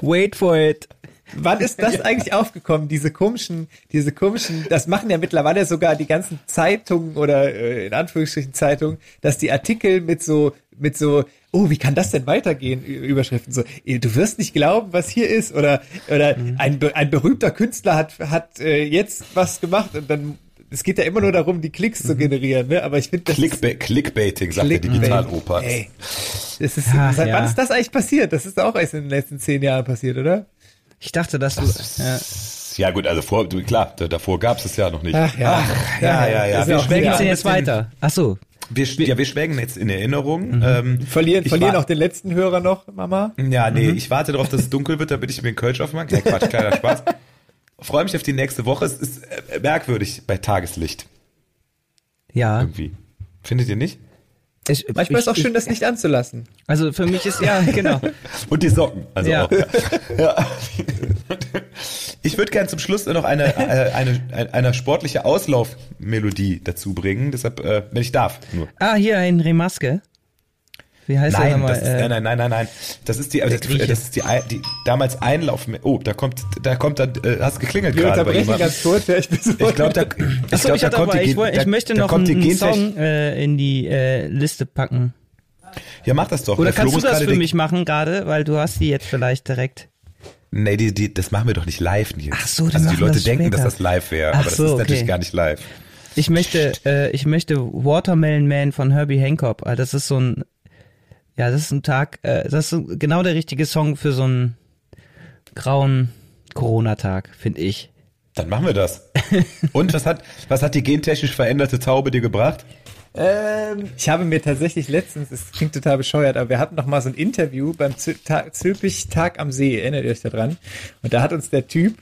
Wait for it. Wann ist das eigentlich aufgekommen? Diese komischen, diese komischen, das machen ja mittlerweile sogar die ganzen Zeitungen oder äh, in Anführungsstrichen Zeitungen, dass die Artikel mit so, mit so, oh, wie kann das denn weitergehen? Überschriften so, eh, du wirst nicht glauben, was hier ist oder oder ein, be- ein berühmter Künstler hat hat äh, jetzt was gemacht und dann es geht ja immer nur darum, die Klicks zu generieren, ne? Aber ich finde das ist- Clickba Clickbaiting, sagt Clickbait. der Digitaloper. Ey, das ist, Ach, seit ja. wann ist das eigentlich passiert? Das ist auch erst in den letzten zehn Jahren passiert, oder? Ich dachte, dass du. Ja. Ja gut, also vor, du- klar, da- davor gab es es ja noch nicht. Ach ja. ja, ja, ja. Das ist Wir Ja, geht's denn ein jetzt weiter? Ach so. Wir, ja, wir schwelgen jetzt in Erinnerung. Mhm. Ähm, verlieren verlieren auch den letzten Hörer noch, Mama. Ja, nee, Mhm. ich warte darauf, dass es dunkel wird, damit ich mir einen Kölsch aufmache. Ja, Quatsch, kleiner Spaß. Freue mich auf die nächste Woche. Es ist äh, merkwürdig bei Tageslicht Ja. irgendwie. Findet ihr nicht? Ich, Manchmal ist ich- auch schön, ich, das nicht anzulassen. Also für mich ist ja, genau. Und die Socken. Also Ja. auch. Ja. ja. Ich würde gerne zum Schluss noch eine, äh, eine, eine, eine sportliche Auslaufmelodie dazu bringen. Deshalb, äh, wenn ich darf. Nur. Ah, hier Henry Maske. Wie heißt er Nein, nochmal? das ist, Äh, nein, nein, nein, nein, nein. Das ist die, also, Der Grieche. das ist die, die damals Einlauf. Oh, da kommt, da kommt dann, äh, hast geklingelt Wir gerade bei unterbrechen jemandem. ganz kurz. Ja, ich bin so Ich glaube, da, ich Achso, glaub, ich, da kommt aber, die, ich, woll- da, ich möchte da noch einen, die einen Song äh, in die äh, Liste packen. Ja, mach das doch. Oder Der Flo kannst du das für mich machen gerade, weil du hast die jetzt vielleicht direkt. Nee, die, die, das machen wir doch nicht live, Nils. Ach so, dann Also die Leute das denken, dass das live wäre, aber das ist natürlich gar nicht live. Ich möchte, äh, ich möchte Watermelon Man von Herbie Hancock. Ah, Das ist so ein, ja, das ist ein Tag, äh, das ist genau der richtige Song für so einen grauen Corona-Tag, finde ich. Dann machen wir das. Und was hat, was hat die gentechnisch veränderte Taube dir gebracht? Ähm, ich habe mir tatsächlich letztens, es klingt total bescheuert, aber wir hatten noch mal so ein Interview beim Zü- Tag- Zülpich Tag am See, erinnert ihr euch daran? Und da hat uns der Typ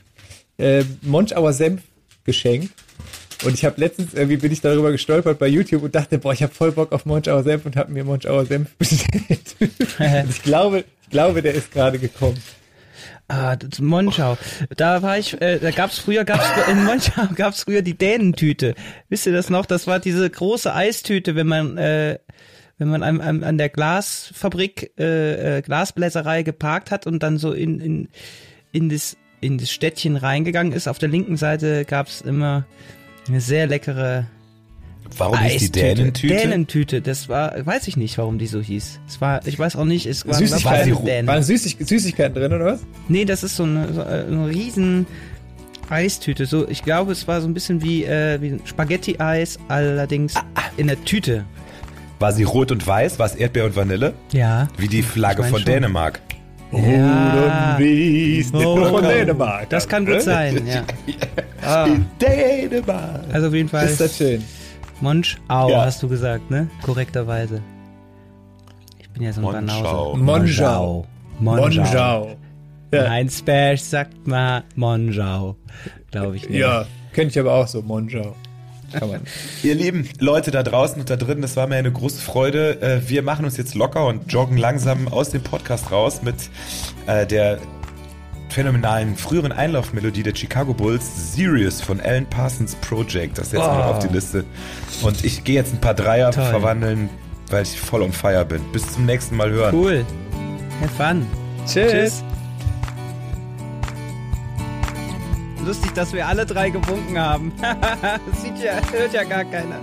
äh, Monschauer Senf geschenkt. Und ich habe letztens, irgendwie bin ich darüber gestolpert bei YouTube und dachte, boah, ich habe voll Bock auf Monschauer Senf und habe mir Monschauer Senf bestellt. Ich glaube, ich glaube, der ist gerade gekommen. Ah, Monschau. Da war ich, äh, da gab's früher, gab's in Monschau gab's früher die Dänentüte. Wisst ihr das noch? Das war diese große Eistüte, wenn man, äh, wenn man an, an, an der Glasfabrik, äh, äh, Glasbläserei geparkt hat und dann so in, in, in das, in das Städtchen reingegangen ist. Auf der linken Seite gab's immer eine sehr leckere Warum ist die. Dänentüte? Dänentüte, das war, weiß ich nicht, warum die so hieß. Es war, ich weiß auch nicht, es war Süßigkeiten, war Dänen. waren Süßig Süßigkeiten drin, oder was? Nee, das ist so eine, so äh, eine riesen Eistüte. So, ich glaube, es war so ein bisschen wie, äh, wie ein Spaghetti-Eis, allerdings Ah, in der Tüte. War sie rot und weiß? War es Erdbeer und Vanille? Ja. Wie die Flagge Ich mein von schon. Dänemark. Ja. Oh, von Dänemark. Das kann gut sein, ja. Ah, Dänemark. also auf jeden Fall. Ist das schön. Monschau, Ja. hast du gesagt, ne? Korrekterweise. Ich bin ja so ein. Banause. Monschau. Monschau. Ja. Ein Sperch sagt mal Monschau. Glaube ich nicht. Ja, könnte ich aber auch so, Monschau. Ihr lieben Leute da draußen und da drin, das war mir eine große Freude. Äh, Wir machen uns jetzt locker und joggen langsam aus dem Podcast raus mit äh, der phänomenalen früheren Einlaufmelodie der Chicago Bulls, Serious von Alan Parsons Project. Das setzen wir noch auf die Liste. Und ich gehe jetzt ein paar Dreier Toll. verwandeln, weil ich voll on fire bin. Bis zum nächsten Mal hören. Cool. Have fun. Tschüss. Tschüss. Lustig, dass wir alle drei gewunken haben. das sieht ja, hört ja gar keiner.